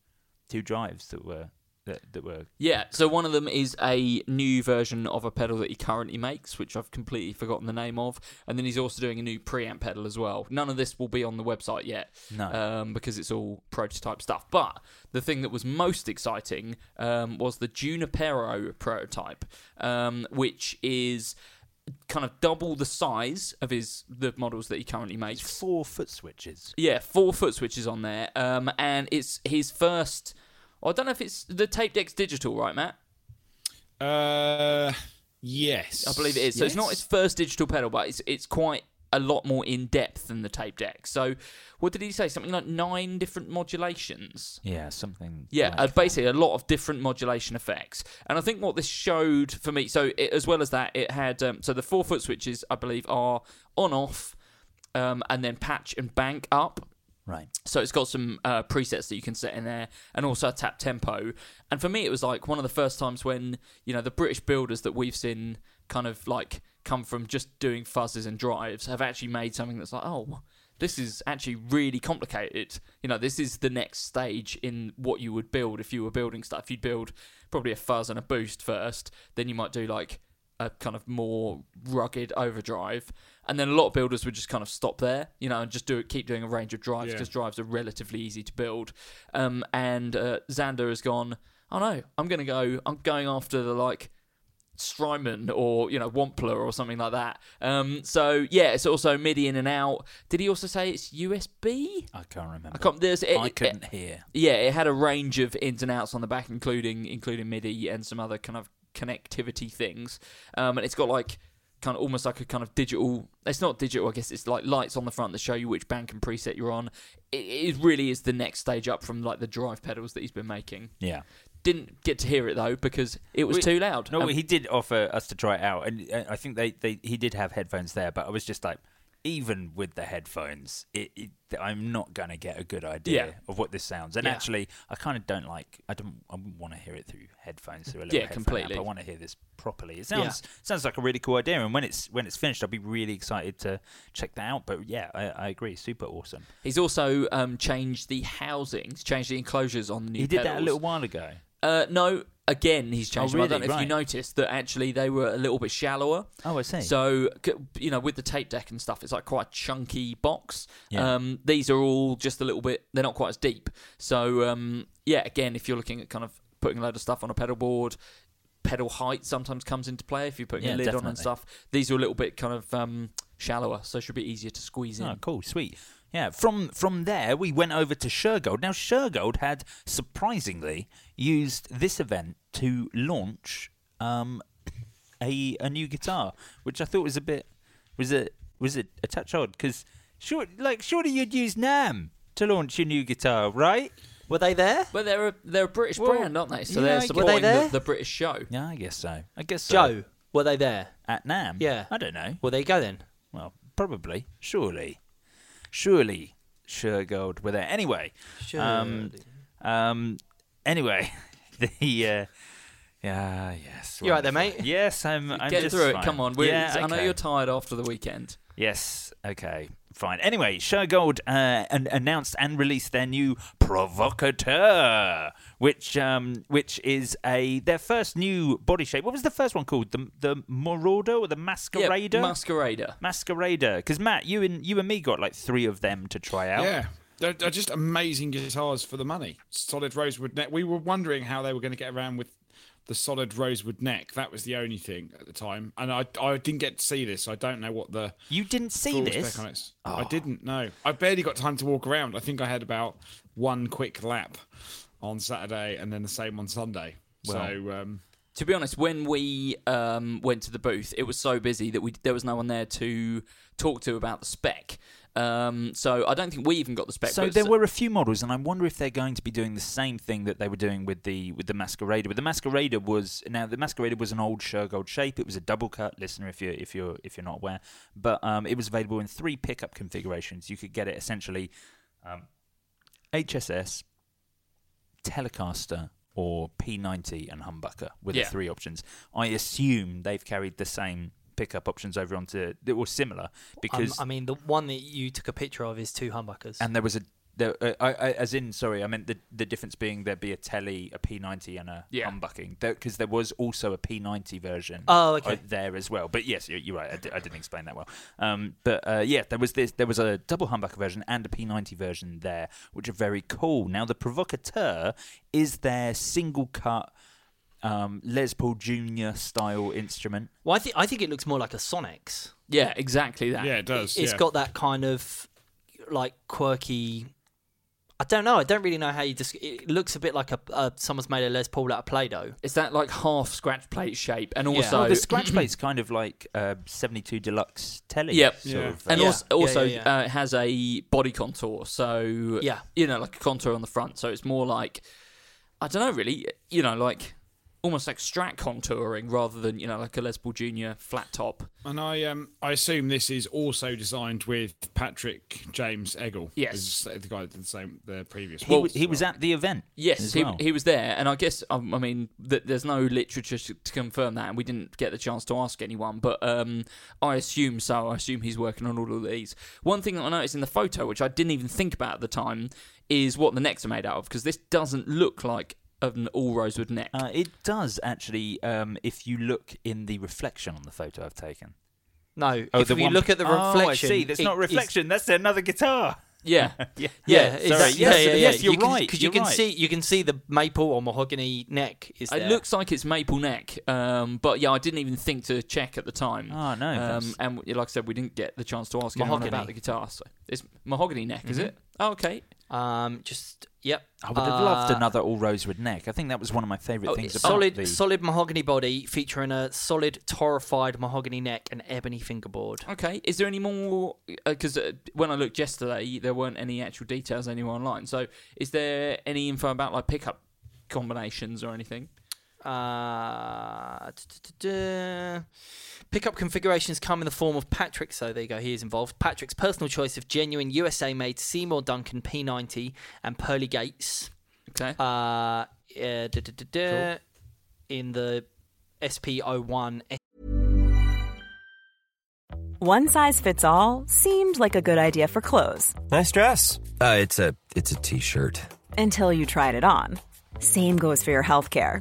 two drives that were that, that were Yeah, so one of them is a new version of a pedal that he currently makes, which I've completely forgotten the name of, and then he's also doing a new preamp pedal as well. None of this will be on the website yet, No. um, because it's all prototype stuff. But the thing that was most exciting um, was the Junipero prototype, um, which is kind of double the size of his the models that he currently makes. four foot switches. Yeah, four foot switches on there, um, and it's his first. I don't know if it's the tape deck's digital, right, Matt? Uh, yes. I believe it is. So it's not his first digital pedal, but it's it's quite a lot more in depth than the tape deck. So what did he say? Something like nine different modulations. Yeah, something. Yeah, like uh, that. basically a lot of different modulation effects. And I think what this showed for me, so it, as well as that, it had um, so the four foot switches, I believe, are on off, um, and then patch and bank up. Right. So it's got some uh, presets that you can set in there, and also a tap tempo. And for me, it was like one of the first times when you know the British builders that we've seen kind of like come from just doing fuzzes and drives have actually made something that's like, oh, this is actually really complicated. You know, this is the next stage in what you would build if you were building stuff. You'd build probably a fuzz and a boost first, then you might do like a kind of more rugged overdrive, and then a lot of builders would just kind of stop there, you know, and just do it, keep doing a range of drives Yeah. because drives are relatively easy to build. Um, and uh, Zander has gone, oh no, I'm going to go, I'm going after the like Strymon or you know Wampler or something like that. Um, so yeah, it's also MIDI in and out. Did he also say it's USB? I can't remember. I can't. There's it, I couldn't hear. yeah, it had a range of ins and outs on the back, including including MIDI and some other kind of connectivity things. Um, and it's got like kind of almost like a kind of digital. It's not digital, I guess. It's like lights on the front that show you which bank and preset you're on. It, it really is the next stage up from like the drive pedals that he's been making. Yeah. Didn't get to hear it though because it was We- too loud. No, Um, he did offer us to try it out, and uh, I think they, they he did have headphones there, but I was just like, even with the headphones, it, it, I'm not going to get a good idea Yeah. of what this sounds. And Yeah. actually, I kind of don't like. I don't. I want to hear it through headphones through a little Yeah, completely. App. I want to hear this properly. It sounds sounds like a really cool idea, and when it's when it's finished, I'll be really excited to check that out. But yeah, I, I agree, super awesome. He's also um, changed the housings, changed the enclosures on the new he did that a little while ago. Uh, no, again, he's changed them. I don't know really? if you noticed that actually they were a little bit shallower. Oh, I see. So, you know, with the tape deck and stuff, it's like quite a chunky box. Yeah. Um, these are all just a little bit, they're not quite as deep. So, um, yeah, again, if you're looking at kind of putting a load of stuff on a pedal board, pedal height sometimes comes into play if you're putting Yeah, a lid on and stuff. These are a little bit kind of um, shallower, so it should be easier to squeeze in. Oh, cool, sweet. Yeah, from from there we went over to Shergold. Now Shergold had surprisingly used this event to launch um, [coughs] a a new guitar, which I thought was a bit was it was it a touch odd because sure like surely you'd use NAMM to launch your new guitar, right? Were they there? But they're a, they're a British Well, brand, aren't they? So yeah, I they're guess- Were they supporting the, the British show. Yeah, I guess so. I guess so. Joe, were they there? at NAMM. Yeah. I don't know. Well, there you go then. Well, probably, surely, surely Shergold were there. Anyway, Um, um, anyway, [laughs] the uh, yeah, yes. You right there, mate? Yes, I'm. I'm Get just through fine. it. Come on. We're, yeah, I know you're tired after the weekend. Yes. Okay. Fine. Anyway, Shergold uh, an- announced and released their new Provocateur, which um, which is a their first new body shape. What was the first one called? The the Marauder or the Masquerader? Yeah, Masquerader. Masquerader. Because Matt, you and you and me got like three of them to try out. Yeah. They're, they're just amazing guitars for the money. Solid rosewood neck. We were wondering how they were going to get around with the solid rosewood neck. That was the only thing at the time, and I I didn't get to see this. So I don't know what the You didn't see this? it. I didn't know. I barely got time to walk around. I think I had about one quick lap on Saturday, and then the same on Sunday. so um, To be honest, when we um, went to the booth, it was so busy that we there was no one there to talk to about the spec. Um, so I don't think we even got the spec. So there were a few models, and I wonder if they're going to be doing the same thing that they were doing with the with the Masquerader. But the Masquerader was now the Masquerader was an old Shergold shape. It was a double cut listener, if you if you're if you're not aware. But um, it was available in three pickup configurations. You could get it essentially um, HSS, Telecaster, or P90 and humbucker with Yeah. the three options. I assume they've carried the same pickup options over onto that were similar Um, because I mean, the one that you took a picture of is two humbuckers. and there was a there, uh, I, I, as in sorry, I meant the the difference being there'd be a telly, a P90, and a Yeah. humbucking because there, was also a P90 version. Oh, okay. there as well. But yes, you're, you're right. I, didn't explain that well. Um, but uh, yeah, there was this. There was a double humbucker version and a P90 version there, which are very cool. Now the Provocateur is their single cut. Um, Les Paul Junior style instrument. well, I think I think it looks more like a Sonics. yeah, exactly that. yeah, it does. It's yeah. got that kind of like quirky. I don't know. I don't really know how you just. It looks a bit like a uh, someone's made a Les Paul out of Play-Doh. It's that like half scratch plate shape, and Yeah. also Oh, the scratch plate's kind of like uh, 72 Deluxe telly. Yep. sort Yeah. of, uh, and Yeah. also, Yeah, also yeah, yeah. Uh, it has a body contour, so Yeah. you know, like a contour on the front. So it's more like I don't know, really, you know, like almost like strat contouring rather than you know like a Les Paul Junior flat top. And I um I assume this is also designed with Patrick James Eggle. Yes. The guy that did the same the previous. He, was, as he was at the event. Yes, as he, well. he was there, and I guess um, I mean th- there's no literature to, to confirm that, and we didn't get the chance to ask anyone. But um, I assume so. I assume he's working on all of these. One thing that I noticed in the photo, which I didn't even think about at the time, is what the necks are made out of, because this doesn't look like an all rosewood neck. Uh, it does actually. Um, if you look in the reflection on the photo I've taken. No, Oh, if the you one- look at the Oh, reflection, I see. That's it- not reflection. That's another guitar. [laughs] [laughs] yeah, Yeah. Yeah, Sorry. it's- Yes, yeah, yeah, yeah. yes, you're you can, right. Because you can right. see you can see the maple or mahogany neck is there. it looks like it's maple neck. Um, but yeah, I didn't even think to check at the time. Oh no. Um, and like I said, we didn't get the chance to ask anyone Mahogany. about the guitar. So it's mahogany neck, is Mhm. it? Oh, okay. Um, just yep. I would have loved Uh, another all rosewood neck. I think that was one of my favourite Oh, things it's about solid the. solid mahogany body featuring a solid torrefied mahogany neck and ebony fingerboard. Okay. Is there any more? Because uh, when I looked yesterday, there weren't any actual details anywhere online. So, is there any info about like pickup combinations or anything? Uh. Pickup configurations come in the form of Patrick. So there you go. He is involved. Patrick's personal choice of genuine USA-made Seymour Duncan P90 and Pearly Gates. Okay. Uh, uh, duh-duh-duh-duh, in the SP01 One size fits all seemed like a good idea for clothes Nice dress. Uh, it's a it's a t-shirt. until you tried it on. Same goes for your healthcare.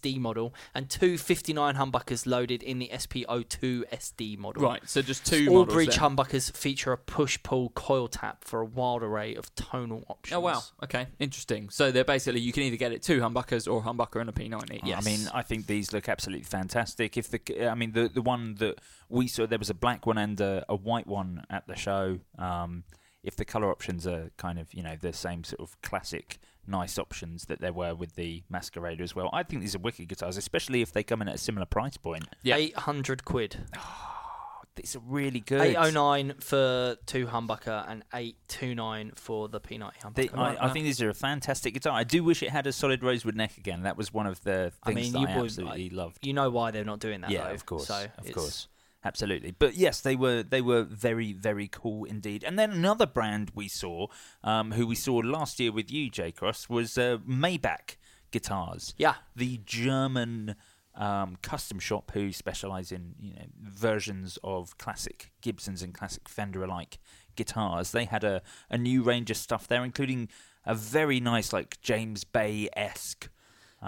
SD model and two 59 humbuckers loaded in the SP02 SD model. Right, so just two All models bridge then. humbuckers feature a push-pull coil tap for a wide array of tonal options. Oh wow, okay, interesting. So they're basically you can either get it two humbuckers or a humbucker and a P90. Yes. I mean, I think these look absolutely fantastic. If the, I mean, the the one that we saw, there was a black one and a, a white one at the show. Um, if the color options are kind of, you know, the same sort of classic nice options that there were with the Masquerader as well, I think these are wicked guitars, especially if they come in at a similar price point. Yeah. 800 quid. Ah, these are really good. 809 for two humbucker and 829 for the P90 humbucker. They, I, I think these are a fantastic guitar. I do wish it had a solid rosewood neck again. That was one of the I things mean, that you I would- absolutely loved. You know why they're not doing that, yeah, though. of course, So of course, absolutely. But yes, they were they were very very cool indeed. And then another brand we saw, um, who we saw last year with you, J Cross, was uh, Maybach guitars. Yeah. the German. Um, custom shop who specialise in you know versions of classic Gibsons and classic Fender alike guitars. They had a, a new range of stuff there, including a very nice like James Bay esque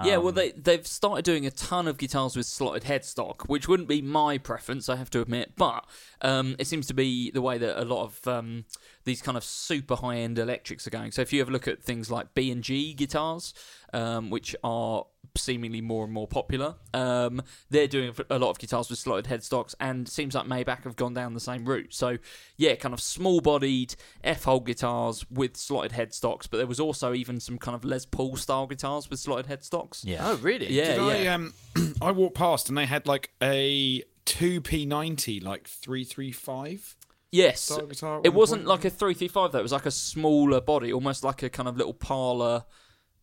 Yeah, well, Um, they they've started doing a ton of guitars with slotted headstock, which wouldn't be my preference, I have to admit. But um, it seems to be the way that a lot of um, these kind of super high end electrics are going. So if you have a look at things like B and G guitars, um, which are seemingly more and more popular, um, they're doing a lot of guitars with slotted headstocks, and it seems like Maybach have gone down the same route. So yeah, kind of small bodied F hole guitars with slotted headstocks, but there was also even some kind of Les Paul style guitars with slotted headstocks. Yeah. Oh, really? Yeah, Did yeah. I um [clears throat] I walked past and they had like a two P ninety like three three five. Yes. guitar It wasn't point? like a 335 though, it was like a smaller body, almost like a kind of little parlour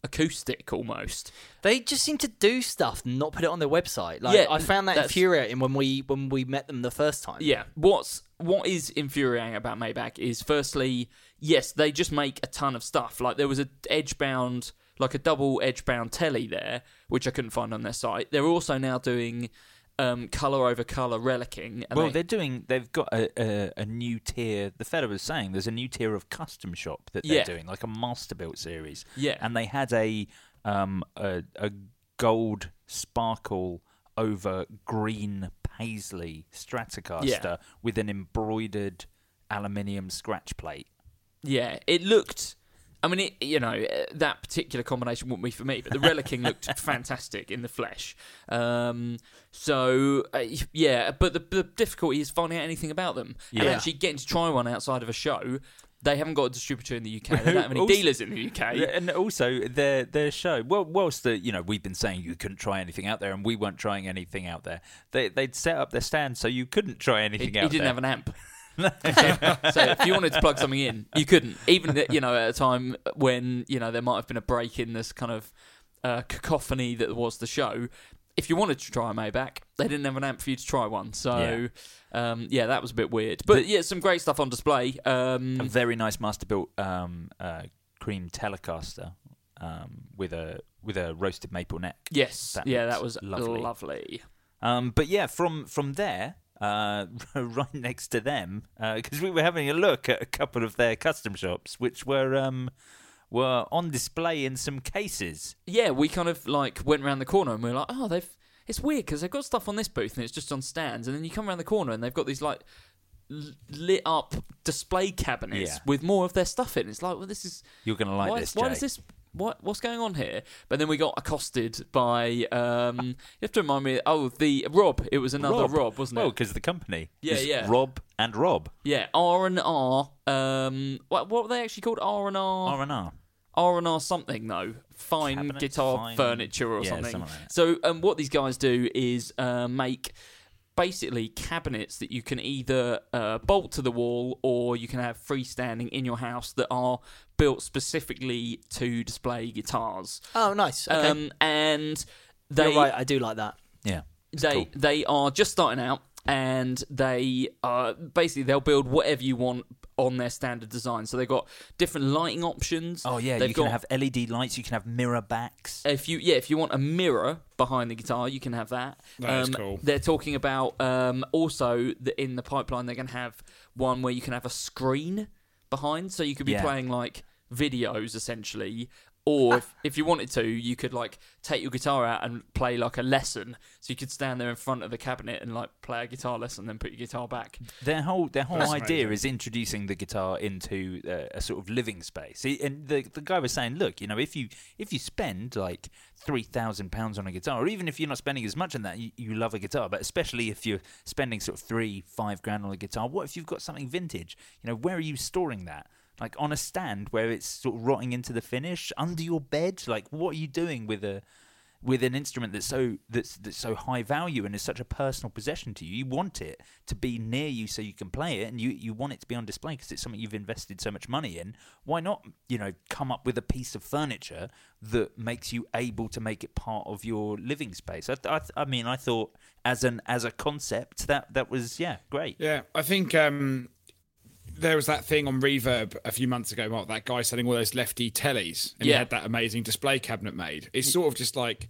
acoustic almost. They just seem to do stuff and not put it on their website. Like Yeah, I found that that's- infuriating when we when we met them the first time. Yeah. What's what is infuriating about Maybach is firstly, yes, they just make a ton of stuff. Like there was a edge bound like a double edge bound telly there, which I couldn't find on their site. They're also now doing um, color over color relicking. Well, they- are doing. They've got a, a, a new tier. The fella was saying there's a new tier of custom shop that they're Yeah. doing, like a master built series. Yeah. and they had a um a, a gold sparkle over green paisley Stratocaster with an embroidered aluminium scratch plate. Yeah, it looked. I mean, it, you know, uh, that particular combination wouldn't be for me, but the relicking looked [laughs] fantastic in the flesh. Um, so, uh, yeah, but the, the difficulty is finding out anything about them and actually getting to try one outside of a show. They haven't got a distributor in the UK. They don't have any Also- dealers in the UK. And also their their show. Well, whilst the you know we've been saying you couldn't try anything out there, and we weren't trying anything out there. They they'd set up their stand so you couldn't try anything he out He didn't there. have an amp. [laughs] so, so if you wanted to plug something in, you couldn't. Even you know at a time when you know there might have been a break in this kind of uh, cacophony that was the show. If you wanted to try a Maybach, they didn't have an amp for you to try one. So yeah, um, yeah that was a bit weird. But yeah, some great stuff on display. Um, a very nice master built um, uh, cream Telecaster um, with a with a roasted maple neck. yes, That yeah, that was lovely. lovely. Um, but yeah, from from there, uh, [laughs] right next to them, because we were having a look at a couple of their custom shops, which were um, were on display in some cases. yeah, we kind of like went around the corner and we were like, oh, they've. It's weird because they've got stuff on this booth and it's just on stands, and then you come around the corner and they've got these like lit up display cabinets Yeah. with more of their stuff in. It's like, well, this is You're going to like why, this, why does this? What what's going on here? But then we got accosted by. Um, you have to remind me. Oh, the Rob. It was another Rob, wasn't well, it? because the company, Yeah, is yeah. Rob and Rob, Yeah, R and R. Um, what what were they actually called? R and R. R and R. R and R something though, fine Cabinet, guitar fine- furniture or yeah, something. something like. So um, what these guys do is uh, make basically cabinets that you can either uh, bolt to the wall or you can have freestanding in your house that are built specifically to display guitars. Oh, nice. Okay. Um, and they You're right. I do like that. Yeah, they cool. they are just starting out and they uh basically they'll build whatever you want on their standard design so they've got different lighting options Oh yeah, they've you got can have LED lights. You can have mirror backs. if you yeah if you want a mirror behind the guitar you can have that That is um, cool. they're talking about um also the, in the pipeline they're going to have one where you can have a screen behind so you could be Yeah. playing like videos essentially Or if, if you wanted to, you could like take your guitar out and play like a lesson. So you could stand there in front of the cabinet and like play a guitar lesson, then put your guitar back. Their whole their whole That's idea amazing. is introducing the guitar into uh, a sort of living space. And the the guy was saying, look, you know, if you if you spend like three thousand pounds on a guitar, or even if you're not spending as much on that, you, you love a guitar. But especially if you're spending sort of three five grand on a guitar, what if you've got something vintage? You know, where are you storing that? Like on a stand where it's sort of rotting into the finish under your bed. Like what are you doing with a with an instrument that's so that's that's so high value and is such a personal possession to you. You want it to be near you so you can play it, and you you want it to be on display because it's something you've invested so much money in. Why not, you know, come up with a piece of furniture that makes you able to make it part of your living space? I, I, I mean, I thought as an as a concept that that was yeah great. Yeah, I think um, there was that thing on Reverb a few months ago, Mark, that guy selling all those lefty tellies, and he had that amazing display cabinet made. It's sort of just like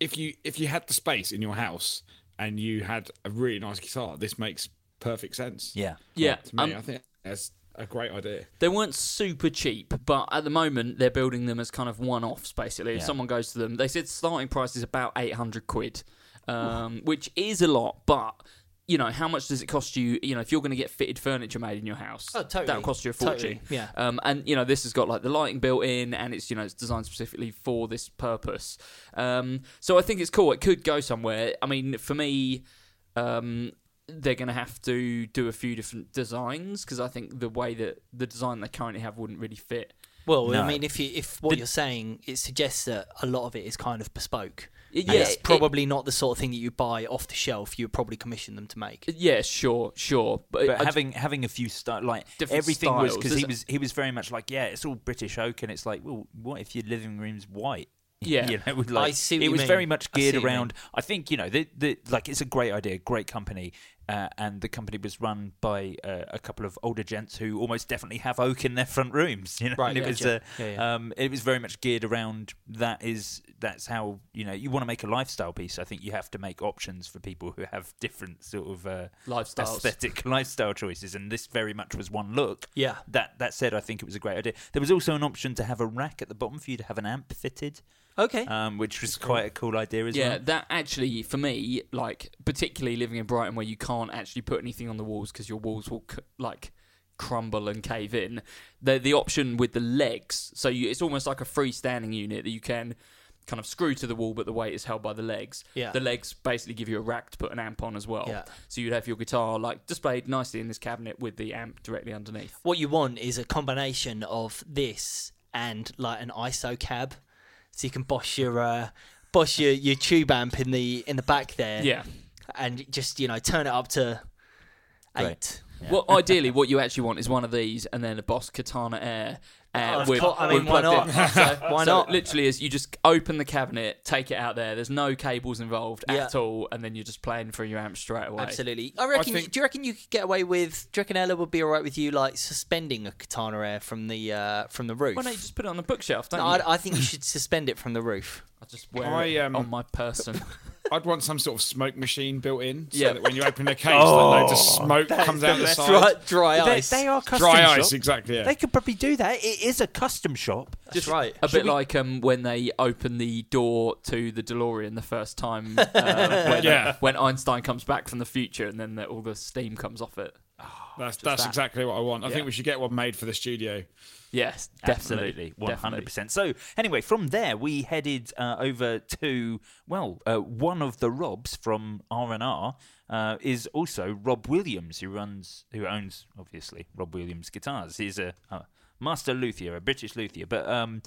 if you if you had the space in your house and you had a really nice guitar, this makes perfect sense. Yeah. Yeah, to me, um, I think that's a great idea. They weren't super cheap, but at the moment they're building them as kind of one-offs. Basically, if Yeah. someone goes to them, they said starting price is about eight hundred quid, um, which is a lot. But you know, how much does it cost you? You know, if you're going to get fitted furniture made in your house, Oh, totally. that'll cost you a fortune. Totally, yeah. Um, and you know, this has got like the lighting built in, and it's you know it's designed specifically for this purpose. Um, so I think it's cool. It could go somewhere. I mean, for me. Um, they're going to have to do a few different designs because I think the way that the design they currently have wouldn't really fit. Well, No. I mean, if you if what you're saying, it suggests that a lot of it is kind of bespoke. Yeah, And it's it- probably not the sort of thing that you buy off the shelf. You would probably commission them to make. Yeah, sure, sure, but, But I- having having a few style like Different everything was because he was he was very much like yeah it's all British oak and it's like well what if your living room's white [laughs] Yeah. you know with [laughs] like see what it you was mean. very much geared what you mean. around I think you know the the like it's a great idea great company uh, and the company was run by uh, a couple of older gents who almost definitely have oak in their front rooms [laughs] you know Right, and it was yeah. uh, Yeah, yeah. um it was very much geared around that is that's how you know you want to make a lifestyle piece I think you have to make options for people who have different sort of uh, Lifestyles. aesthetic [laughs] lifestyle choices, and this very much was one look. Yeah. That that said, I think it was a great idea. There was also an option to have a rack at the bottom for you to have an amp fitted, Okay. um, which was quite a cool idea as well. yeah, that actually for me, like particularly living in Brighton where you can't actually put anything on the walls because your walls will c- like crumble and cave in. The the option with the legs, so you, it's almost like a freestanding unit that you can kind of screw to the wall, but the weight is held by the legs. Yeah. The legs basically give you a rack to put an amp on as well. Yeah. So you'd have your guitar like displayed nicely in this cabinet with the amp directly underneath. what you want is a combination of this and like an ISO cab, so you can boss your uh, boss your, your tube amp in the in the back there. Yeah. And just you know turn it up to Great. eight. Well, ideally, what you actually want is one of these and then a Boss Katana Air. Oh, Uh, of with. I mean, why not? [laughs] So, Why so not? literally, is you just open the cabinet, take it out there. There's no cables involved Yeah. at all, and then you're just playing through your amp straight away. Absolutely. I reckon. think- do you reckon you could get away with? Do you reckon Ella would be all right with you like suspending a katana air from the uh, from the roof? Why don't you just put it on the bookshelf? Don't no, you? I, I think you should suspend it from the roof. I'll just wear I, it um, on my person. [laughs] I'd want some sort of smoke machine built in, so Yeah. that when you open the case, like, loads of smoke comes out the side. Dry, dry ice. they are custom Dry shop. ice, exactly. Yeah. They could probably do that. It is a custom shop. That's right. A bit like um, when they open the door to the DeLorean the first time [laughs] uh, when, Yeah. when Einstein comes back from the future and then the, all the steam comes off it. That's that's that. exactly what I want. I Yeah. think we should get one made for the studio. Yes, definitely. Absolutely, hundred percent. So anyway, from there we headed uh, over to well, uh, one of the Robs from R and R uh, is also Rob Williams, who runs, who owns obviously Rob Williams guitars. He's a, a master luthier, a British luthier, but um,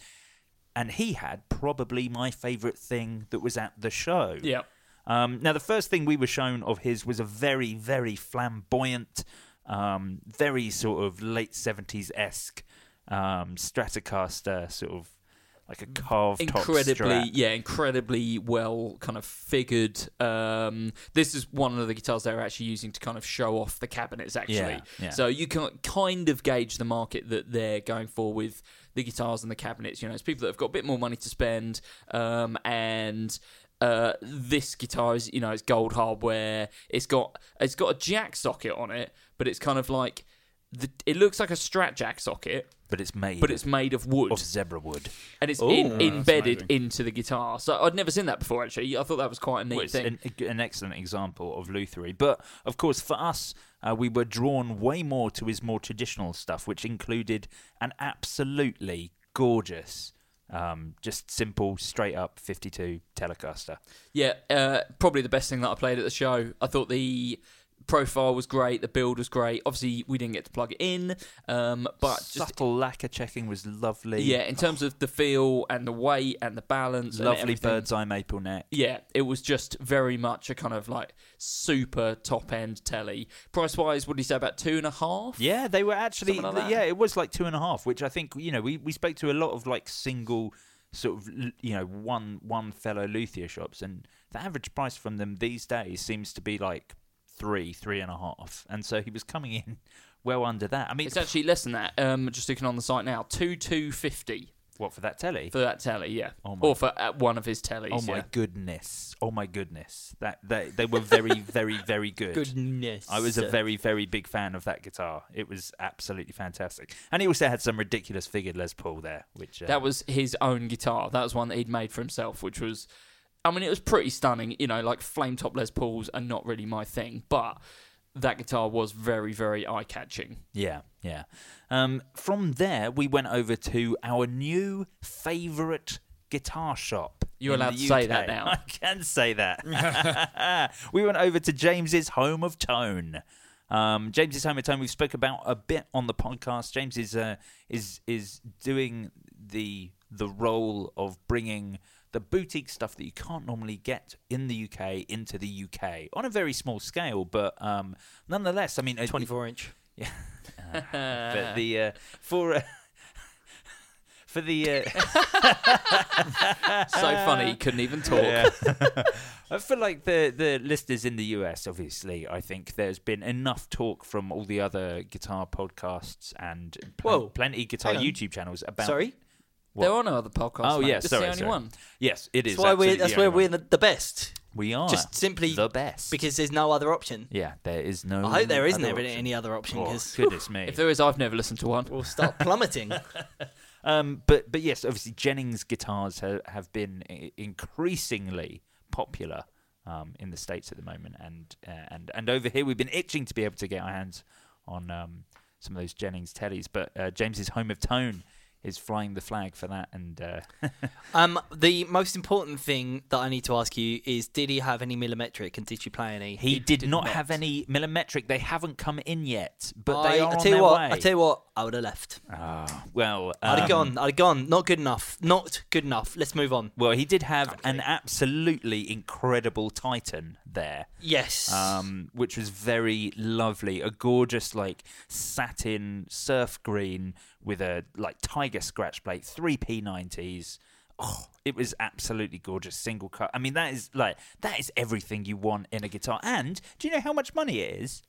and he had probably my favourite thing that was at the show. Yeah. Um, now, the first thing we were shown of his was a very, very flamboyant, um, very sort of late 70s esque um, Stratocaster, sort of like a carved incredibly yeah incredibly well kind of figured um this is one of the guitars they're actually using to kind of show off the cabinets actually Yeah, yeah. so you can kind of gauge the market that they're going for with the guitars and the cabinets you know it's people that have got a bit more money to spend um and uh, this guitar is, you know, it's gold hardware. It's got it's got a jack socket on it, but it's kind of like the, it looks like a Strat Jack socket, but it's made. but it's made of wood, of zebra wood. and it's Ooh. in, that's embedded amazing. into the guitar. So I'd never seen that before. Actually, I thought that was quite a neat Well, it's thing. an, an excellent example of Luthery. But of course, for us, uh, we were drawn way more to his more traditional stuff, which included an absolutely gorgeous, um, just simple, straight up 52 Telecaster. Yeah, uh, probably the best thing that I played at the show. I thought the profile was great, the build was great. Obviously, we didn't get to plug it in, um, but just Subtle lacquer checking was lovely. yeah, in terms of the feel and the weight and the balance, lovely bird's eye maple neck. Yeah, it was just very much a kind of like super top end telly. Price wise, what did you say about two and a half? Yeah, they were actually. Like yeah, it was like two and a half, which I think you know we, we spoke to a lot of like single sort of you know one one fellow luthier shops, and the average price from them these days seems to be like three three and a half, and so he was coming in [laughs] well under that. I mean, It's actually less than that. Um, just looking on the site now, two two fifty what for that telly? for that telly. Yeah, Oh my- or for uh, one of his tellies. Oh my yeah. goodness! Oh my goodness! That they they were very [laughs] very very good. Goodness. I was a very, very big fan of that guitar. It was absolutely fantastic. And he also had some ridiculous figured Les Paul there, which uh, That was his own guitar. That was one that he'd made for himself, which was, I mean, it was pretty stunning. You know, like flame top Les Pauls are not really my thing, but that guitar was very, very eye catching. yeah, yeah. Um, from there, we went over to our new favourite guitar shop. You're allowed to say that now. [laughs] I can say that. [laughs] we went over to James's home of tone. Um, James's home of tone. We've spoke about a bit on the podcast. James is uh, is is doing the the role of bringing the boutique stuff that you can't normally get in the UK into the UK on a very small scale, but um, nonetheless, I mean, it- 24 inch. [laughs] yeah. Uh, but the uh, for uh, [laughs] for the uh, [laughs] So funny, he couldn't even talk. I feel like the the listeners in the US, obviously, I think there's been enough talk from all the other guitar podcasts and pl- plenty guitar. YouTube channels about. Sorry? There are no other podcasts. Oh mate. yes, this sorry, is the sorry. only one. Yes, it is. That's why we're, that's where we're the, the best. we are Just simply the best Because there's no other option. yeah, there is no. I hope there isn't other option. any other option Oh, because goodness me. [laughs] If there is, I've never listened to one. we'll start [laughs] plummeting. [laughs] Um, but but yes, obviously Jennings guitars ha- have been increasingly popular um, in the states at the moment, and uh, and and over here we've been itching to be able to get our hands on um, some of those Jennings tellies. But uh, James's home of tone is flying the flag for that, and uh, [laughs] um, the most important thing that I need to ask you is: Did he have any millimetric, and did you play any? he, did, did not, not. have any millimetric. They haven't come in yet, but they I, are I tell you what. way. I tell you what. I would have left. Ah, well, I'd have um, gone. I'd have gone. Not good enough. Not good enough. Let's move on. Well, he did have an absolutely incredible Titan there. Yes. um, which was very lovely. A gorgeous, like satin surf green with a like tiger scratch plate, three P90s. Oh, it was absolutely gorgeous. Single cut. I mean, that is like that is everything you want in a guitar. And do you know how much money it is?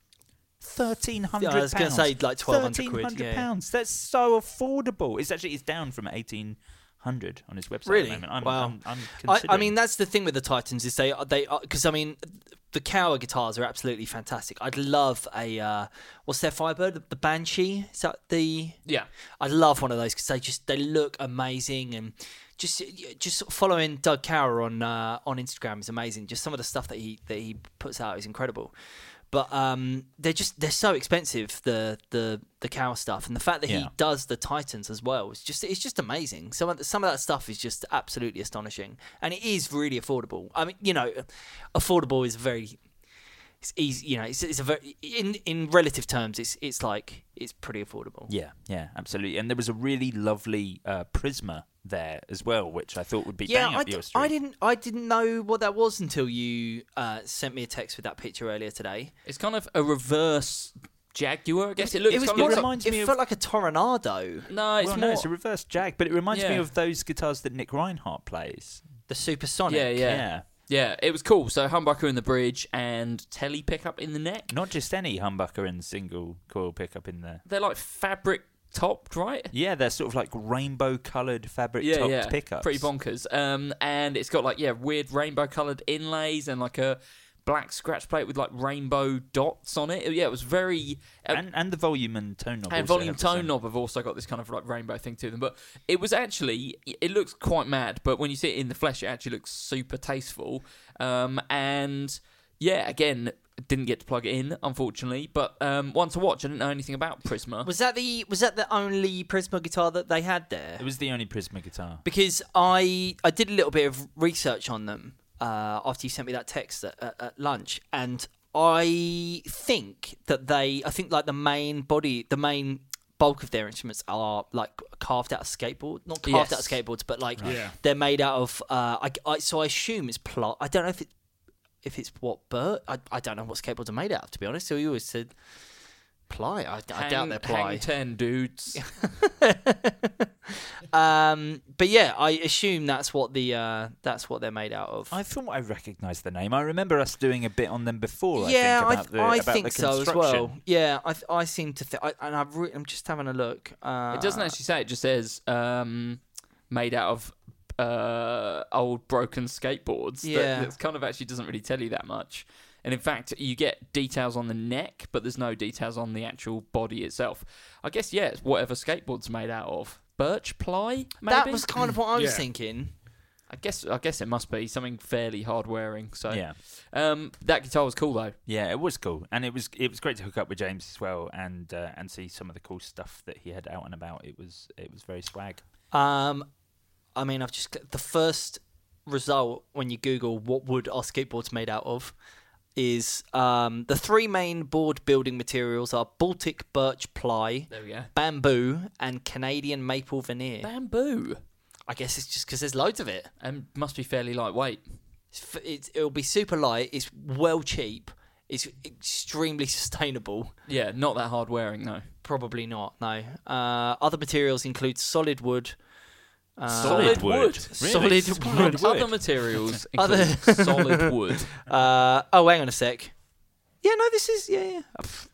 Thirteen hundred. Yeah, I was gonna say, like, 1,200 quid, yeah. pounds. That's so affordable. It's actually it's down from eighteen hundred on his website. Really? At the moment. I'm, Wow. I'm, I'm I, I mean, that's the thing with the Titans is they they because I mean the Kauer guitars are absolutely fantastic. I'd love a uh, what's their Firebird the, the Banshee is that the Yeah. I'd love one of those because they just they look amazing and just just following Doug Kauer on uh, on Instagram is amazing. Just some of the stuff that he that he puts out is incredible. But um, they're just they're so expensive the the the Kauer stuff and the fact that he does the Titans as well is just it's just amazing. Some of the, some of that stuff is just absolutely astonishing and it is really affordable. I mean, you know, affordable is very it's easy. You know, it's, it's a very in in relative terms, it's it's like it's pretty affordable. Yeah, yeah, absolutely. And there was a really lovely uh, Prisma there as well, which I thought would be Yeah, bang I, up d- your street. I didn't I didn't know what that was until you uh, sent me a text with that picture earlier today. It's kind of a reverse Jaguar, I guess. It looks it was kind more of like- like, reminds it me of- felt like a Tornado, No, it's well, more. no, it's a reverse Jag, but it reminds me of those guitars that Nick Reinhart plays. the Supersonic. yeah, yeah, Yeah. Yeah, It was cool. So humbucker in the bridge and telly pickup in the neck. Not just any humbucker and single coil pickup in there. They're like fabric topped, right? Yeah, they're sort of like rainbow coloured fabric yeah, topped yeah, pickups. pretty bonkers. Um, and it's got like yeah, weird rainbow coloured inlays and like a black scratch plate with like rainbow dots on it. Yeah, it was very uh, and and the volume and tone knob. and volume have the same. tone knob have also got this kind of like rainbow thing to them. But it was actually it looks quite mad, but when you see it in the flesh, it actually looks super tasteful. Um, and yeah, again, didn't get to plug it in unfortunately, but um, one to watch. I didn't know anything about Prisma. Was that the was that the only Prisma guitar that they had there? It was the only Prisma guitar. because I I did a little bit of research on them uh, after you sent me that text at, at, at lunch, and I think that they I think like the main body the main bulk of their instruments are like carved out of skateboard. Not carved out of skateboards but like Yeah. they're made out of uh, I, I so I assume it's ply I don't know if it if it's what bird I, I don't know what skateboards are made out of to be honest. So you always said ply I, I doubt they're ply Hang ten dudes. [laughs] um but yeah I assume that's what the uh that's what they're made out of I thought I recognised the name. I remember us doing a bit on them before. yeah, I I, think, about th- the, I about think the so as well. Yeah, I, I seem to think, and I've re- I'm just having a look. Uh, It doesn't actually say. It just says um, made out of uh, old broken skateboards. That- Yeah. that kind of actually doesn't really tell you that much. And in fact, you get details on the neck, but there's no details on the actual body itself. I guess yeah, it's whatever skateboard's made out of. Birch ply, maybe. That was kind of what I was Yeah. thinking. I guess. I guess it must be something fairly hard wearing. So Yeah, Um, that guitar was cool though. yeah, it was cool, and it was it was great to hook up with James as well, and uh, and see some of the cool stuff that he had out and about. It was it was very swag. Um, I mean, I've just the first result when you Google what would our skateboards made out of is um, the three main board building materials are Baltic birch ply, There we go. bamboo, and Canadian maple veneer. Bamboo. I guess it's just because there's loads of it. And must be fairly lightweight. It's, f- it's, it'll be super light. It's well cheap. It's extremely sustainable. Yeah, not that hard wearing though. Probably not. No. Uh, other materials include solid wood. Uh, Solid wood. Really? Solid Solid wood. Other materials [laughs] Other- solid wood. [laughs] Uh, oh, hang on a sec. Yeah, no, this is yeah. yeah.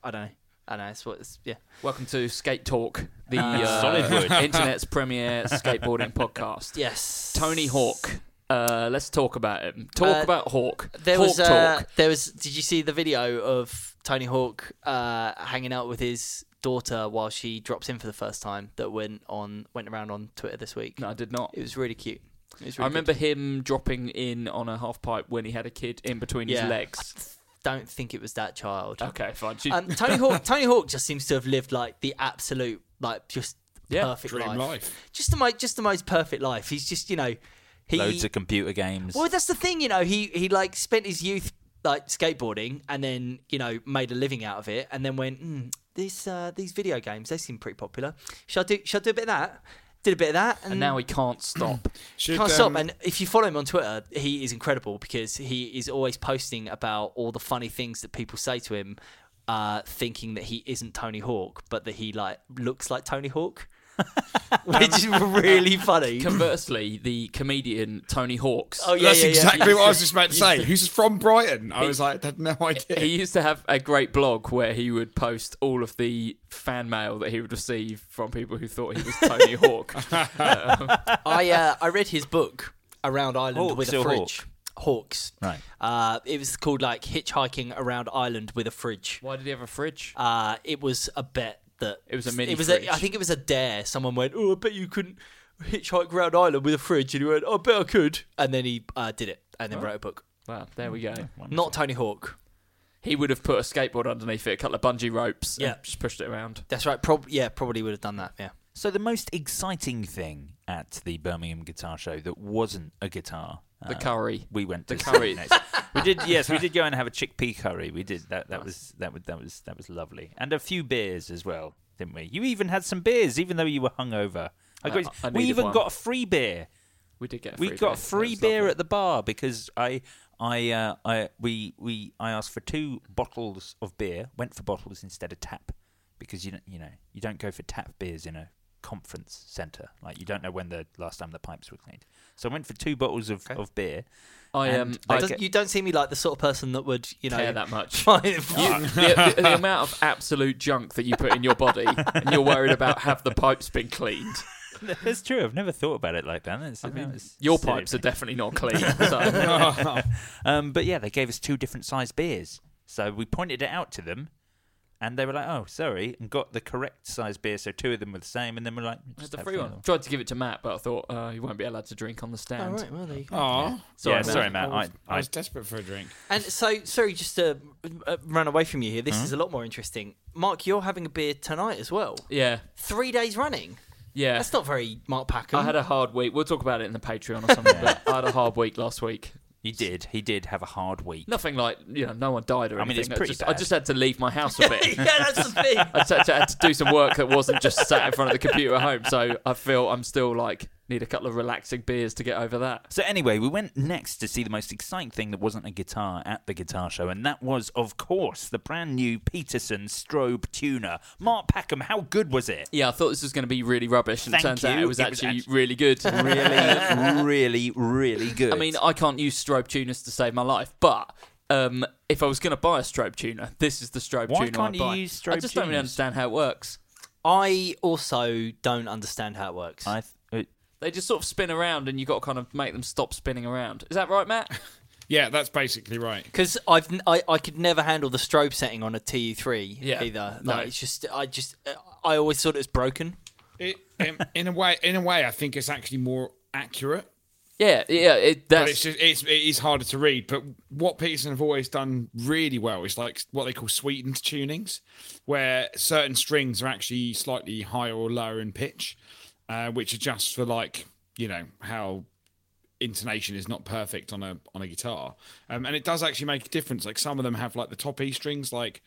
I don't know. I don't know. It's what. It's, yeah. Welcome to Skate Talk, the [laughs] uh, Solid wood. internet's premier skateboarding podcast. Yes. Tony Hawk. Uh, let's talk about him. Talk Uh, about Hawk. There Hawk was uh, talk. there was. Did you see the video of Tony Hawk uh, hanging out with his daughter while she drops in for the first time? That went on went around on Twitter this week. No, I did not. It was really cute. It was I remember good. him dropping in on a half pipe when he had a kid in between Yeah. his legs. Don't think it was that child. Okay, fine. She- Um, Tony Hawk. [laughs] Tony Hawk just seems to have lived like the absolute, like just Yeah, perfect Dream life. life. Just the most, just the most perfect life. He's just, you know, he. Loads of computer games. well, that's the thing, you know. He he like spent his youth like skateboarding, and then you know made a living out of it, and then went, mm, this uh, these video games they seem pretty popular. Shall I do? Shall I do a bit of that? Did a bit of that, and, and now he can't stop. [clears throat] Should, can't um, stop. And if you follow him on Twitter, he is incredible because he is always posting about all the funny things that people say to him, uh, thinking that he isn't Tony Hawk, but that he like looks like Tony Hawk, [laughs] which is really funny. Conversely, the comedian Tony Hawks. oh yeah, That's yeah, yeah. exactly what I was [laughs] just about to say. Who's from Brighton? I was like, I had no idea. He used to have a great blog where he would post all of the fan mail that he would receive from people who thought he was Tony [laughs] Hawk. I uh, I read his book around Ireland Hawks with a or fridge. Hawks. Right. Uh, it was called like hitchhiking around Ireland with a fridge. Why did he have a fridge? Uh, it was a bet that It was a mini It was fridge. a, I think it was a dare. Someone went, "Oh, I bet you couldn't hitchhike around Ireland with a fridge," and he went, "I bet I could," and then he uh, did it, and then wrote a book. Well, there we go. Not Tony Hawk. He would have put a skateboard underneath it, a couple of bungee ropes, Yeah. and just pushed it around. That's right. Prob- yeah, probably would have done that. Yeah. So the most exciting thing at the Birmingham Guitar Show that wasn't a guitar. The uh, curry. We went to The curry. We did. [laughs] Yes, we did go and have a chickpea curry. We did that. That was that was that was that was lovely, and a few beers as well, didn't we? You even had some beers, even though you were hungover. I Uh, got- I we even one. got a free beer. We did get. A we got beer. free beer lovely. at the bar because I I uh, I we we I asked for two bottles of beer. Went for bottles instead of tap because you don't you know you don't go for tap beers in a conference center. Like you don't know when the last time the pipes were cleaned. So I went for two bottles of, of beer. I am. um. I I Does- you don't see me like the sort of person that would, you know, care that much. [laughs] [laughs] You, the, the, the amount of absolute junk that you put in your body, and you're worried about have the pipes been cleaned. [laughs] That's true. I've never thought about it like that. It's, I mean, it's your silly pipes are definitely not clean. So. um, but yeah, they gave us two different sized beers. So we pointed it out to them, and they were like, "Oh, sorry," and got the correct size beer. So two of them were the same, and then we're like, "Just the free the one. other Tried to give it to Matt, but I thought uh, he won't be allowed to drink on the All stand. right, well there you go. Aw. Sorry, yeah, Matt. sorry, Matt. I was, I, I I, was desperate for a drink. And so, sorry, just to uh, run away from you here. This Huh? is a lot more interesting. Mark, you're having a beer tonight as well. Yeah, Three days running. yeah. That's not very Mark Packham. I had a hard week. We'll talk about it in the Patreon or something. [laughs] but I had a hard week last week. He did. He did have a hard week. Nothing like you know, no one died or I mean, anything. it's pretty just, I just had to leave my house a [laughs] bit. yeah, that's the thing. [laughs] I just had to, had to do some work that wasn't just sat in front of the computer at home. So I feel I'm still like need a couple of relaxing beers to get over that. So anyway, we went next to see the most exciting thing that wasn't a guitar at the guitar show, and that was, of course, the brand new Peterson Strobe tuner. Mark Packham, how good was it? Yeah, I thought this was going to be really rubbish, and Thank it turns out it was It was actually really good. [laughs] Really, really, really good. I mean, I can't use strobe tuners to save my life, but um, if I was going to buy a strobe tuner, this is the strobe Why tuner can't I'd you buy. use I strobe just don't really understand how it works. I also don't understand how it works. I th- They just sort of spin around, and you've got to kind of make them stop spinning around. Is that right, Matt? [laughs] Yeah, that's basically right. Because I've n- I, I could never handle the strobe setting on a TU3 Yeah, either. no. Like it's just I just uh, I always thought it was broken. It, in, in a way, in a way, I think it's actually more accurate. yeah, yeah. It, But it's just it's it is harder to read. But what Peterson have always done really well is like what they call sweetened tunings, where certain strings are actually slightly higher or lower in pitch, uh, which adjusts for like you know how intonation is not perfect on a on a guitar, um, and it does actually make a difference. Like some of them have like the top E strings like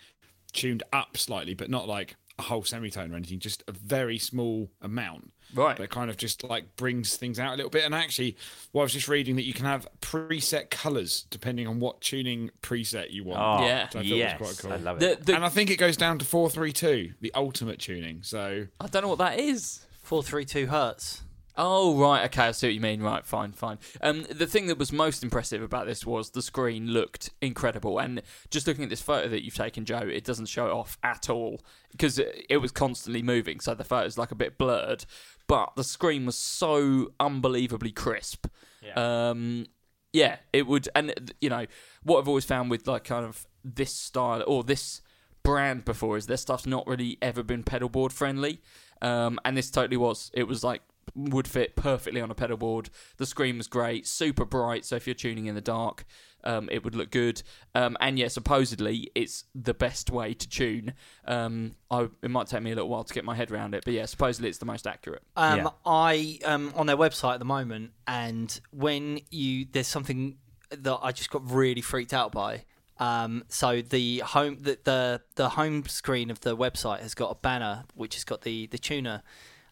tuned up slightly, but not like a whole semitone or anything, just a very small amount. Right. That kind of just like brings things out a little bit. And actually, well, I was just reading that you can have preset colours depending on what tuning preset you want. oh, Yeah. Which I thought was yes, quite cool. I love it. the, the, and I think it goes down to 432, the ultimate tuning. So I don't know what that is. Four three two hertz. Oh right, okay, I see what you mean. Right, fine, fine. Um, the thing that was most impressive about this was the screen looked incredible, and just looking at this photo that you've taken, Joe, it doesn't show it off at all because it, it was constantly moving, so the photo's like a bit blurred. But the screen was so unbelievably crisp. Yeah. Um, yeah, it would, and you know what I've always found with like kind of this style or this brand before is their stuff's not really ever been pedal board friendly, um, and this totally was. It was like would fit perfectly on a pedal board. The screen was great, super bright, so if you're tuning in the dark, um, it would look good. Um, and yeah, supposedly it's the best way to tune. Um, I, it might take me a little while to get my head around it, but yeah, supposedly it's the most accurate. Um, Yeah. I um on their website at the moment, and when you there's something that I just got really freaked out by. Um, so the home the, the the home screen of the website has got a banner which has got the the tuner,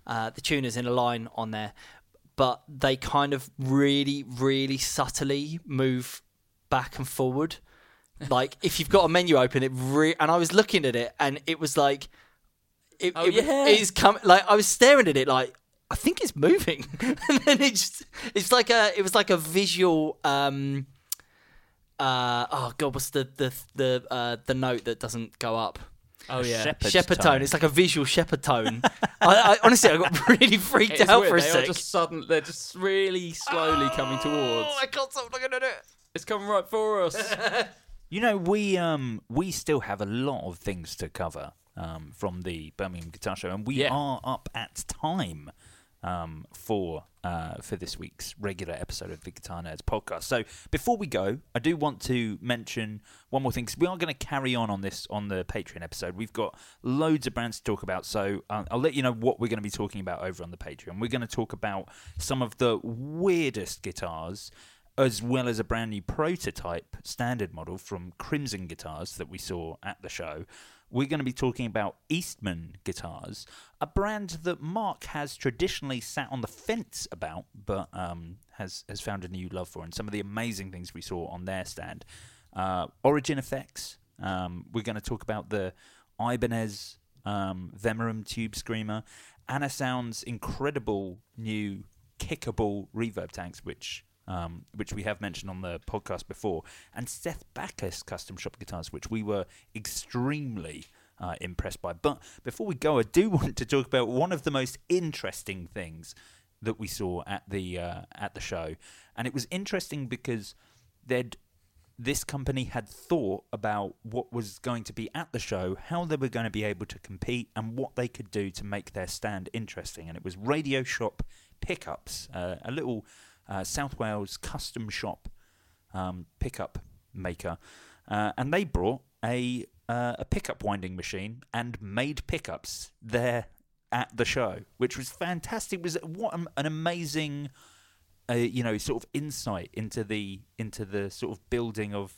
uh, the tuners in a line on there, but they kind of really really subtly move back and forward. [laughs] Like if you've got a menu open, it re- and I was looking at it and it was like it, Oh, it, yeah. it's come like I was staring at it like I think it's moving, [laughs] and then it just it's like a it was like a visual um uh oh god what's the the the uh the note that doesn't go up Oh yeah. Shepard's Shepard tone. tone it's like a visual Shepard tone I, I honestly I got [laughs] really freaked out weird, for a they are sec just sudden, they're just really slowly coming towards. oh I can't stop looking at it It's coming right for us. [laughs] You know, we um we still have a lot of things to cover um, from the Birmingham Guitar Show, and we Yeah. are up at time um, for uh, for this week's regular episode of the Guitar Nerds podcast. So before we go, I do want to mention one more thing because we are going to carry on on this on the Patreon episode. We've got loads of brands to talk about, so uh, I'll let you know what we're going to be talking about over on the Patreon. We're going to talk about some of the weirdest guitars as well as a brand new prototype standard model from Crimson Guitars that we saw at the show. We're going to be talking about Eastman Guitars, a brand that Mark has traditionally sat on the fence about, but um, has has found a new love for, and some of the amazing things we saw on their stand. Uh, Origin Effects. Um, we're going to talk about the Ibanez um, Vemuram Tube Screamer, Anasounds' incredible new kickable reverb tanks, which um, which we have mentioned on the podcast before, and Seth Baccus custom shop guitars, which we were extremely uh, impressed by. But before we go, I do [laughs] want to talk about one of the most interesting things that we saw at the uh, at the show, and it was interesting because they'd this company had thought about what was going to be at the show, how they were going to be able to compete, and what they could do to make their stand interesting. And it was Radio Shop Pickups, uh, a little uh, South Wales custom shop um, pickup maker, uh, and they brought a uh, a pickup winding machine and made pickups there at the show, which was fantastic. It was what an amazing, uh, you know, sort of insight into the into the sort of building of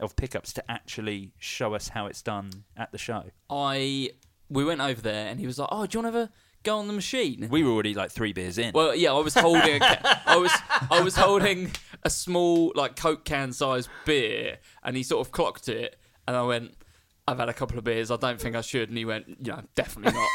of pickups to actually show us how it's done at the show. I we went over there and he was like, "Oh, do you want to have a go on the machine?" We were already like three beers in. Well, yeah, I was holding a ca- I was I was holding a small like Coke can size beer, and he sort of clocked it, and I went. I've had a couple of beers. I don't think I should. And he went, "Yeah, definitely not."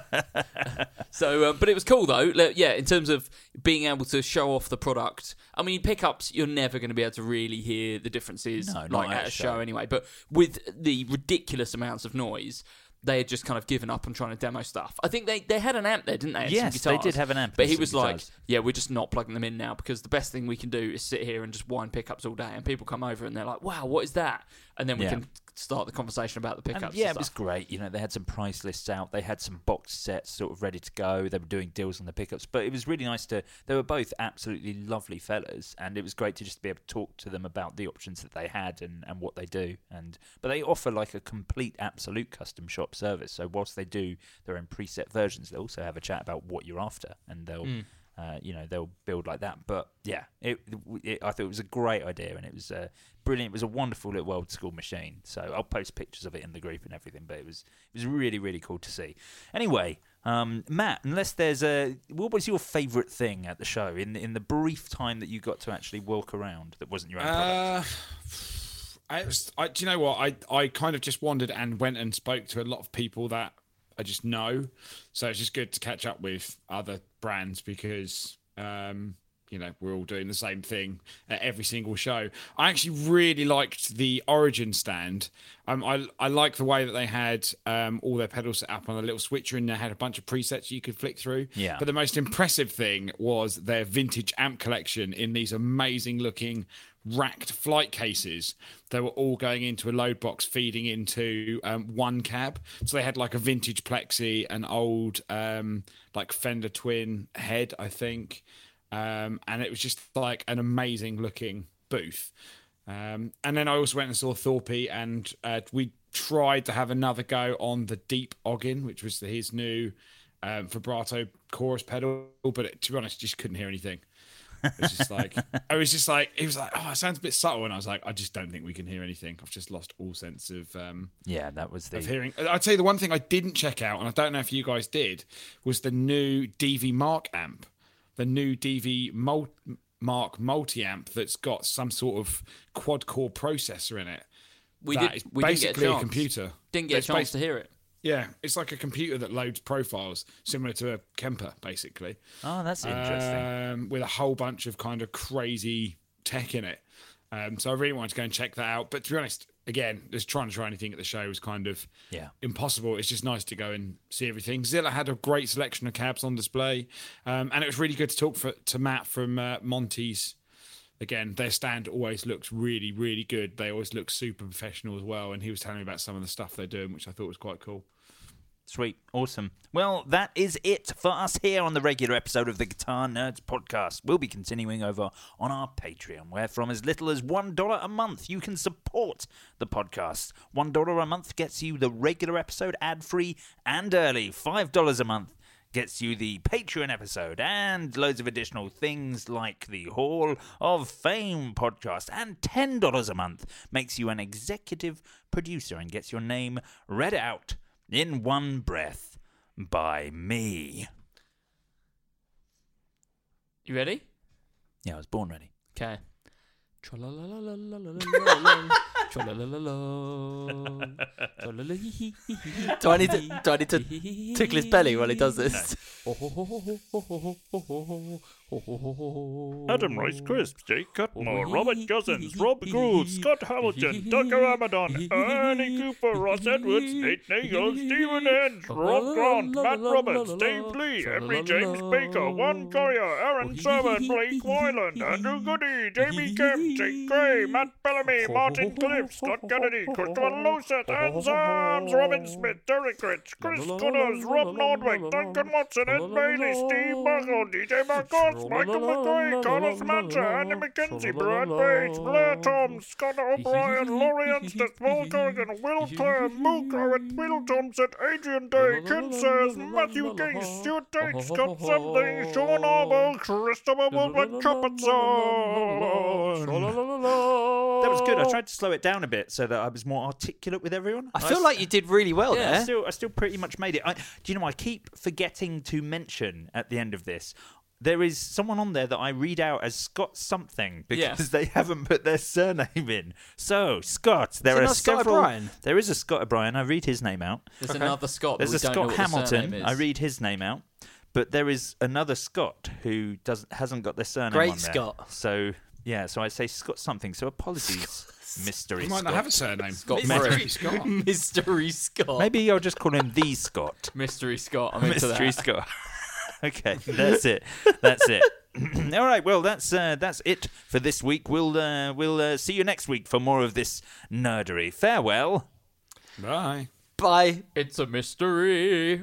[laughs] so, uh, but it was cool though. Like, yeah, in terms of being able to show off the product. I mean, pickups, you're never going to be able to really hear the differences, No, like at a a show. show anyway. But with the ridiculous amounts of noise. They had just kind of given up on trying to demo stuff. I think they, they had an amp there, didn't they? Yes, they did have an amp But he was like, yeah, we're just not plugging them in now because the best thing we can do is sit here and just wind pickups all day. And people come over and they're like, wow, what is that? And then we Yeah. can start the conversation about the And pickups. yeah, and it was great. You know, they had some price lists out. They had some box sets sort of ready to go. They were doing deals on the pickups, but it was really nice to. They were both absolutely lovely fellas, and it was great to just be able to talk to them about the options that they had and, and what they do. And but they offer like a complete, absolute custom shop service. So whilst they do their own preset versions, they also have a chat about what you're after, and they'll. Mm. Uh, you know they'll build like that, but yeah, it, it, I thought it was a great idea and it was uh, brilliant. It was a wonderful little old school machine. So I'll post pictures of it in the group and everything. But it was it was really really cool to see. Anyway, um, Matt, unless there's a what was your favourite thing at the show in in the brief time that you got to actually walk around that wasn't your own product? Uh, [sighs] I, I, do you know what? I, I kind of just wandered and went and spoke to a lot of people that I just know. So it's just good to catch up with other brands because, um, you know, we're all doing the same thing at every single show. I actually really liked the Origin stand. Um, I, I like the way that they had um, all their pedals set up on a little switcher and they had a bunch of presets you could flick through. Yeah. But the most impressive thing was their vintage amp collection in these amazing looking racked flight cases. They were all going into a load box feeding into um, one cab. So they had like a vintage plexi, an old um, like Fender Twin head, I think. Um, and it was just like an amazing looking booth. Um, and then I also went and saw Thorpe, and uh, we tried to have another go on the Deep Oggin, which was his new um, vibrato chorus pedal. But it, to be honest, just couldn't hear anything. It was just like I was just like it was like oh, it sounds a bit subtle, and I was like I just don't think we can hear anything. I've just lost all sense of um, yeah, that was the of hearing. I'd say the one thing I didn't check out, and I don't know if you guys did, was the new DV Mark amp, the new DV Mul- Mark multi amp that's got some sort of quad core processor in it. We That did- is we didn't get a basically a, chance. computer. Didn't get a chance bas- to hear it. Yeah, it's like a computer that loads profiles, similar to a Kemper, basically. Oh, that's interesting. Um, with a whole bunch of kind of crazy tech in it. Um, so I really wanted to go and check that out. But to be honest, again, just trying to try anything at the show was kind of Yeah. impossible. It's just nice to go and see everything. Zilla had a great selection of cabs on display, um, and it was really good to talk for, to Matt from uh, Monty's. Again, their stand always looks really, really good. They always look super professional as well. And he was telling me about some of the stuff they're doing, which I thought was quite cool. Sweet. Awesome. Well, that is it for us here on the regular episode of the Guitar Nerds podcast. We'll be continuing over on our Patreon, where from as little as $1 a month, you can support the podcast. $1 a month gets you the regular episode ad free and early. $5 a month gets you the Patreon episode and loads of additional things like the Hall of Fame podcast. And $10 a month makes you an executive producer and gets your name read out in one breath by me. You ready? Yeah, I was born ready. Okay. Do I need to do I need to tickle his belly while he does this? Adam Rice Crisps, Jake Cutmore, Robert Cousins, Rob Gould, Scott Hamilton, Tucker Amadon, Ernie Cooper, Ross Edwards, Nate Nagel, Stephen Hens, Rob Grant, Matt Roberts, Dave Lee, Henry James Baker, Juan Collier, Aaron Sermon, Blake Wyland, Andrew Goody, Jamie Kemp, Jake Gray, Matt Bellamy, Martin Cliff, Scott Kennedy, Christopher Losett, Ann Sams, Robin Smith, Derek Rich, Chris Connors, Rob Nordwick, Duncan Watson, Ed Bailey, Steve Buckle, DJ Marcos, Michael McCoy, Carlos Mancha, Andy McKenzie, Brad Page, Blair Tom, Scott O'Brien, Laurie Anstett, Paul Corrigan, Will Clare, Mook Howard, Will Thompson, Adrian Day, Ken Sayers, Matthew Gay, Stuart Tate, Scott Something, Sean Arbo, Christopher Wilbert Cuppetson. That was good. I tried to slow it down a bit so that I was more articulate with everyone. I feel like you did really well yeah, I still, I still pretty much made it. I, do you know? I keep forgetting to mention at the end of this. There is someone on there that I read out as Scott something because Yes. they haven't put their surname in. So Scott, there it are Scott several. O'Brien? There is a Scott O'Brien. I read his name out. There's another Scott. There's a Scott what the surname Hamilton. I read his name out. But there is another Scott who doesn't hasn't got their surname Great on there. Scott. So yeah, so I say Scott something. So apologies, mystery He might Scott. not have a surname. Scott Mystery Murray. Scott. [laughs] Mystery Scott. Maybe I'll just call him the Scott. Mystery Scott. I'm into Mystery that. Scott. [laughs] [laughs] okay, that's it. That's it. [clears throat] All right. Well, that's uh, that's it for this week. We'll uh, we'll uh, see you next week for more of this nerdery. Farewell. Bye. Bye. It's a mystery.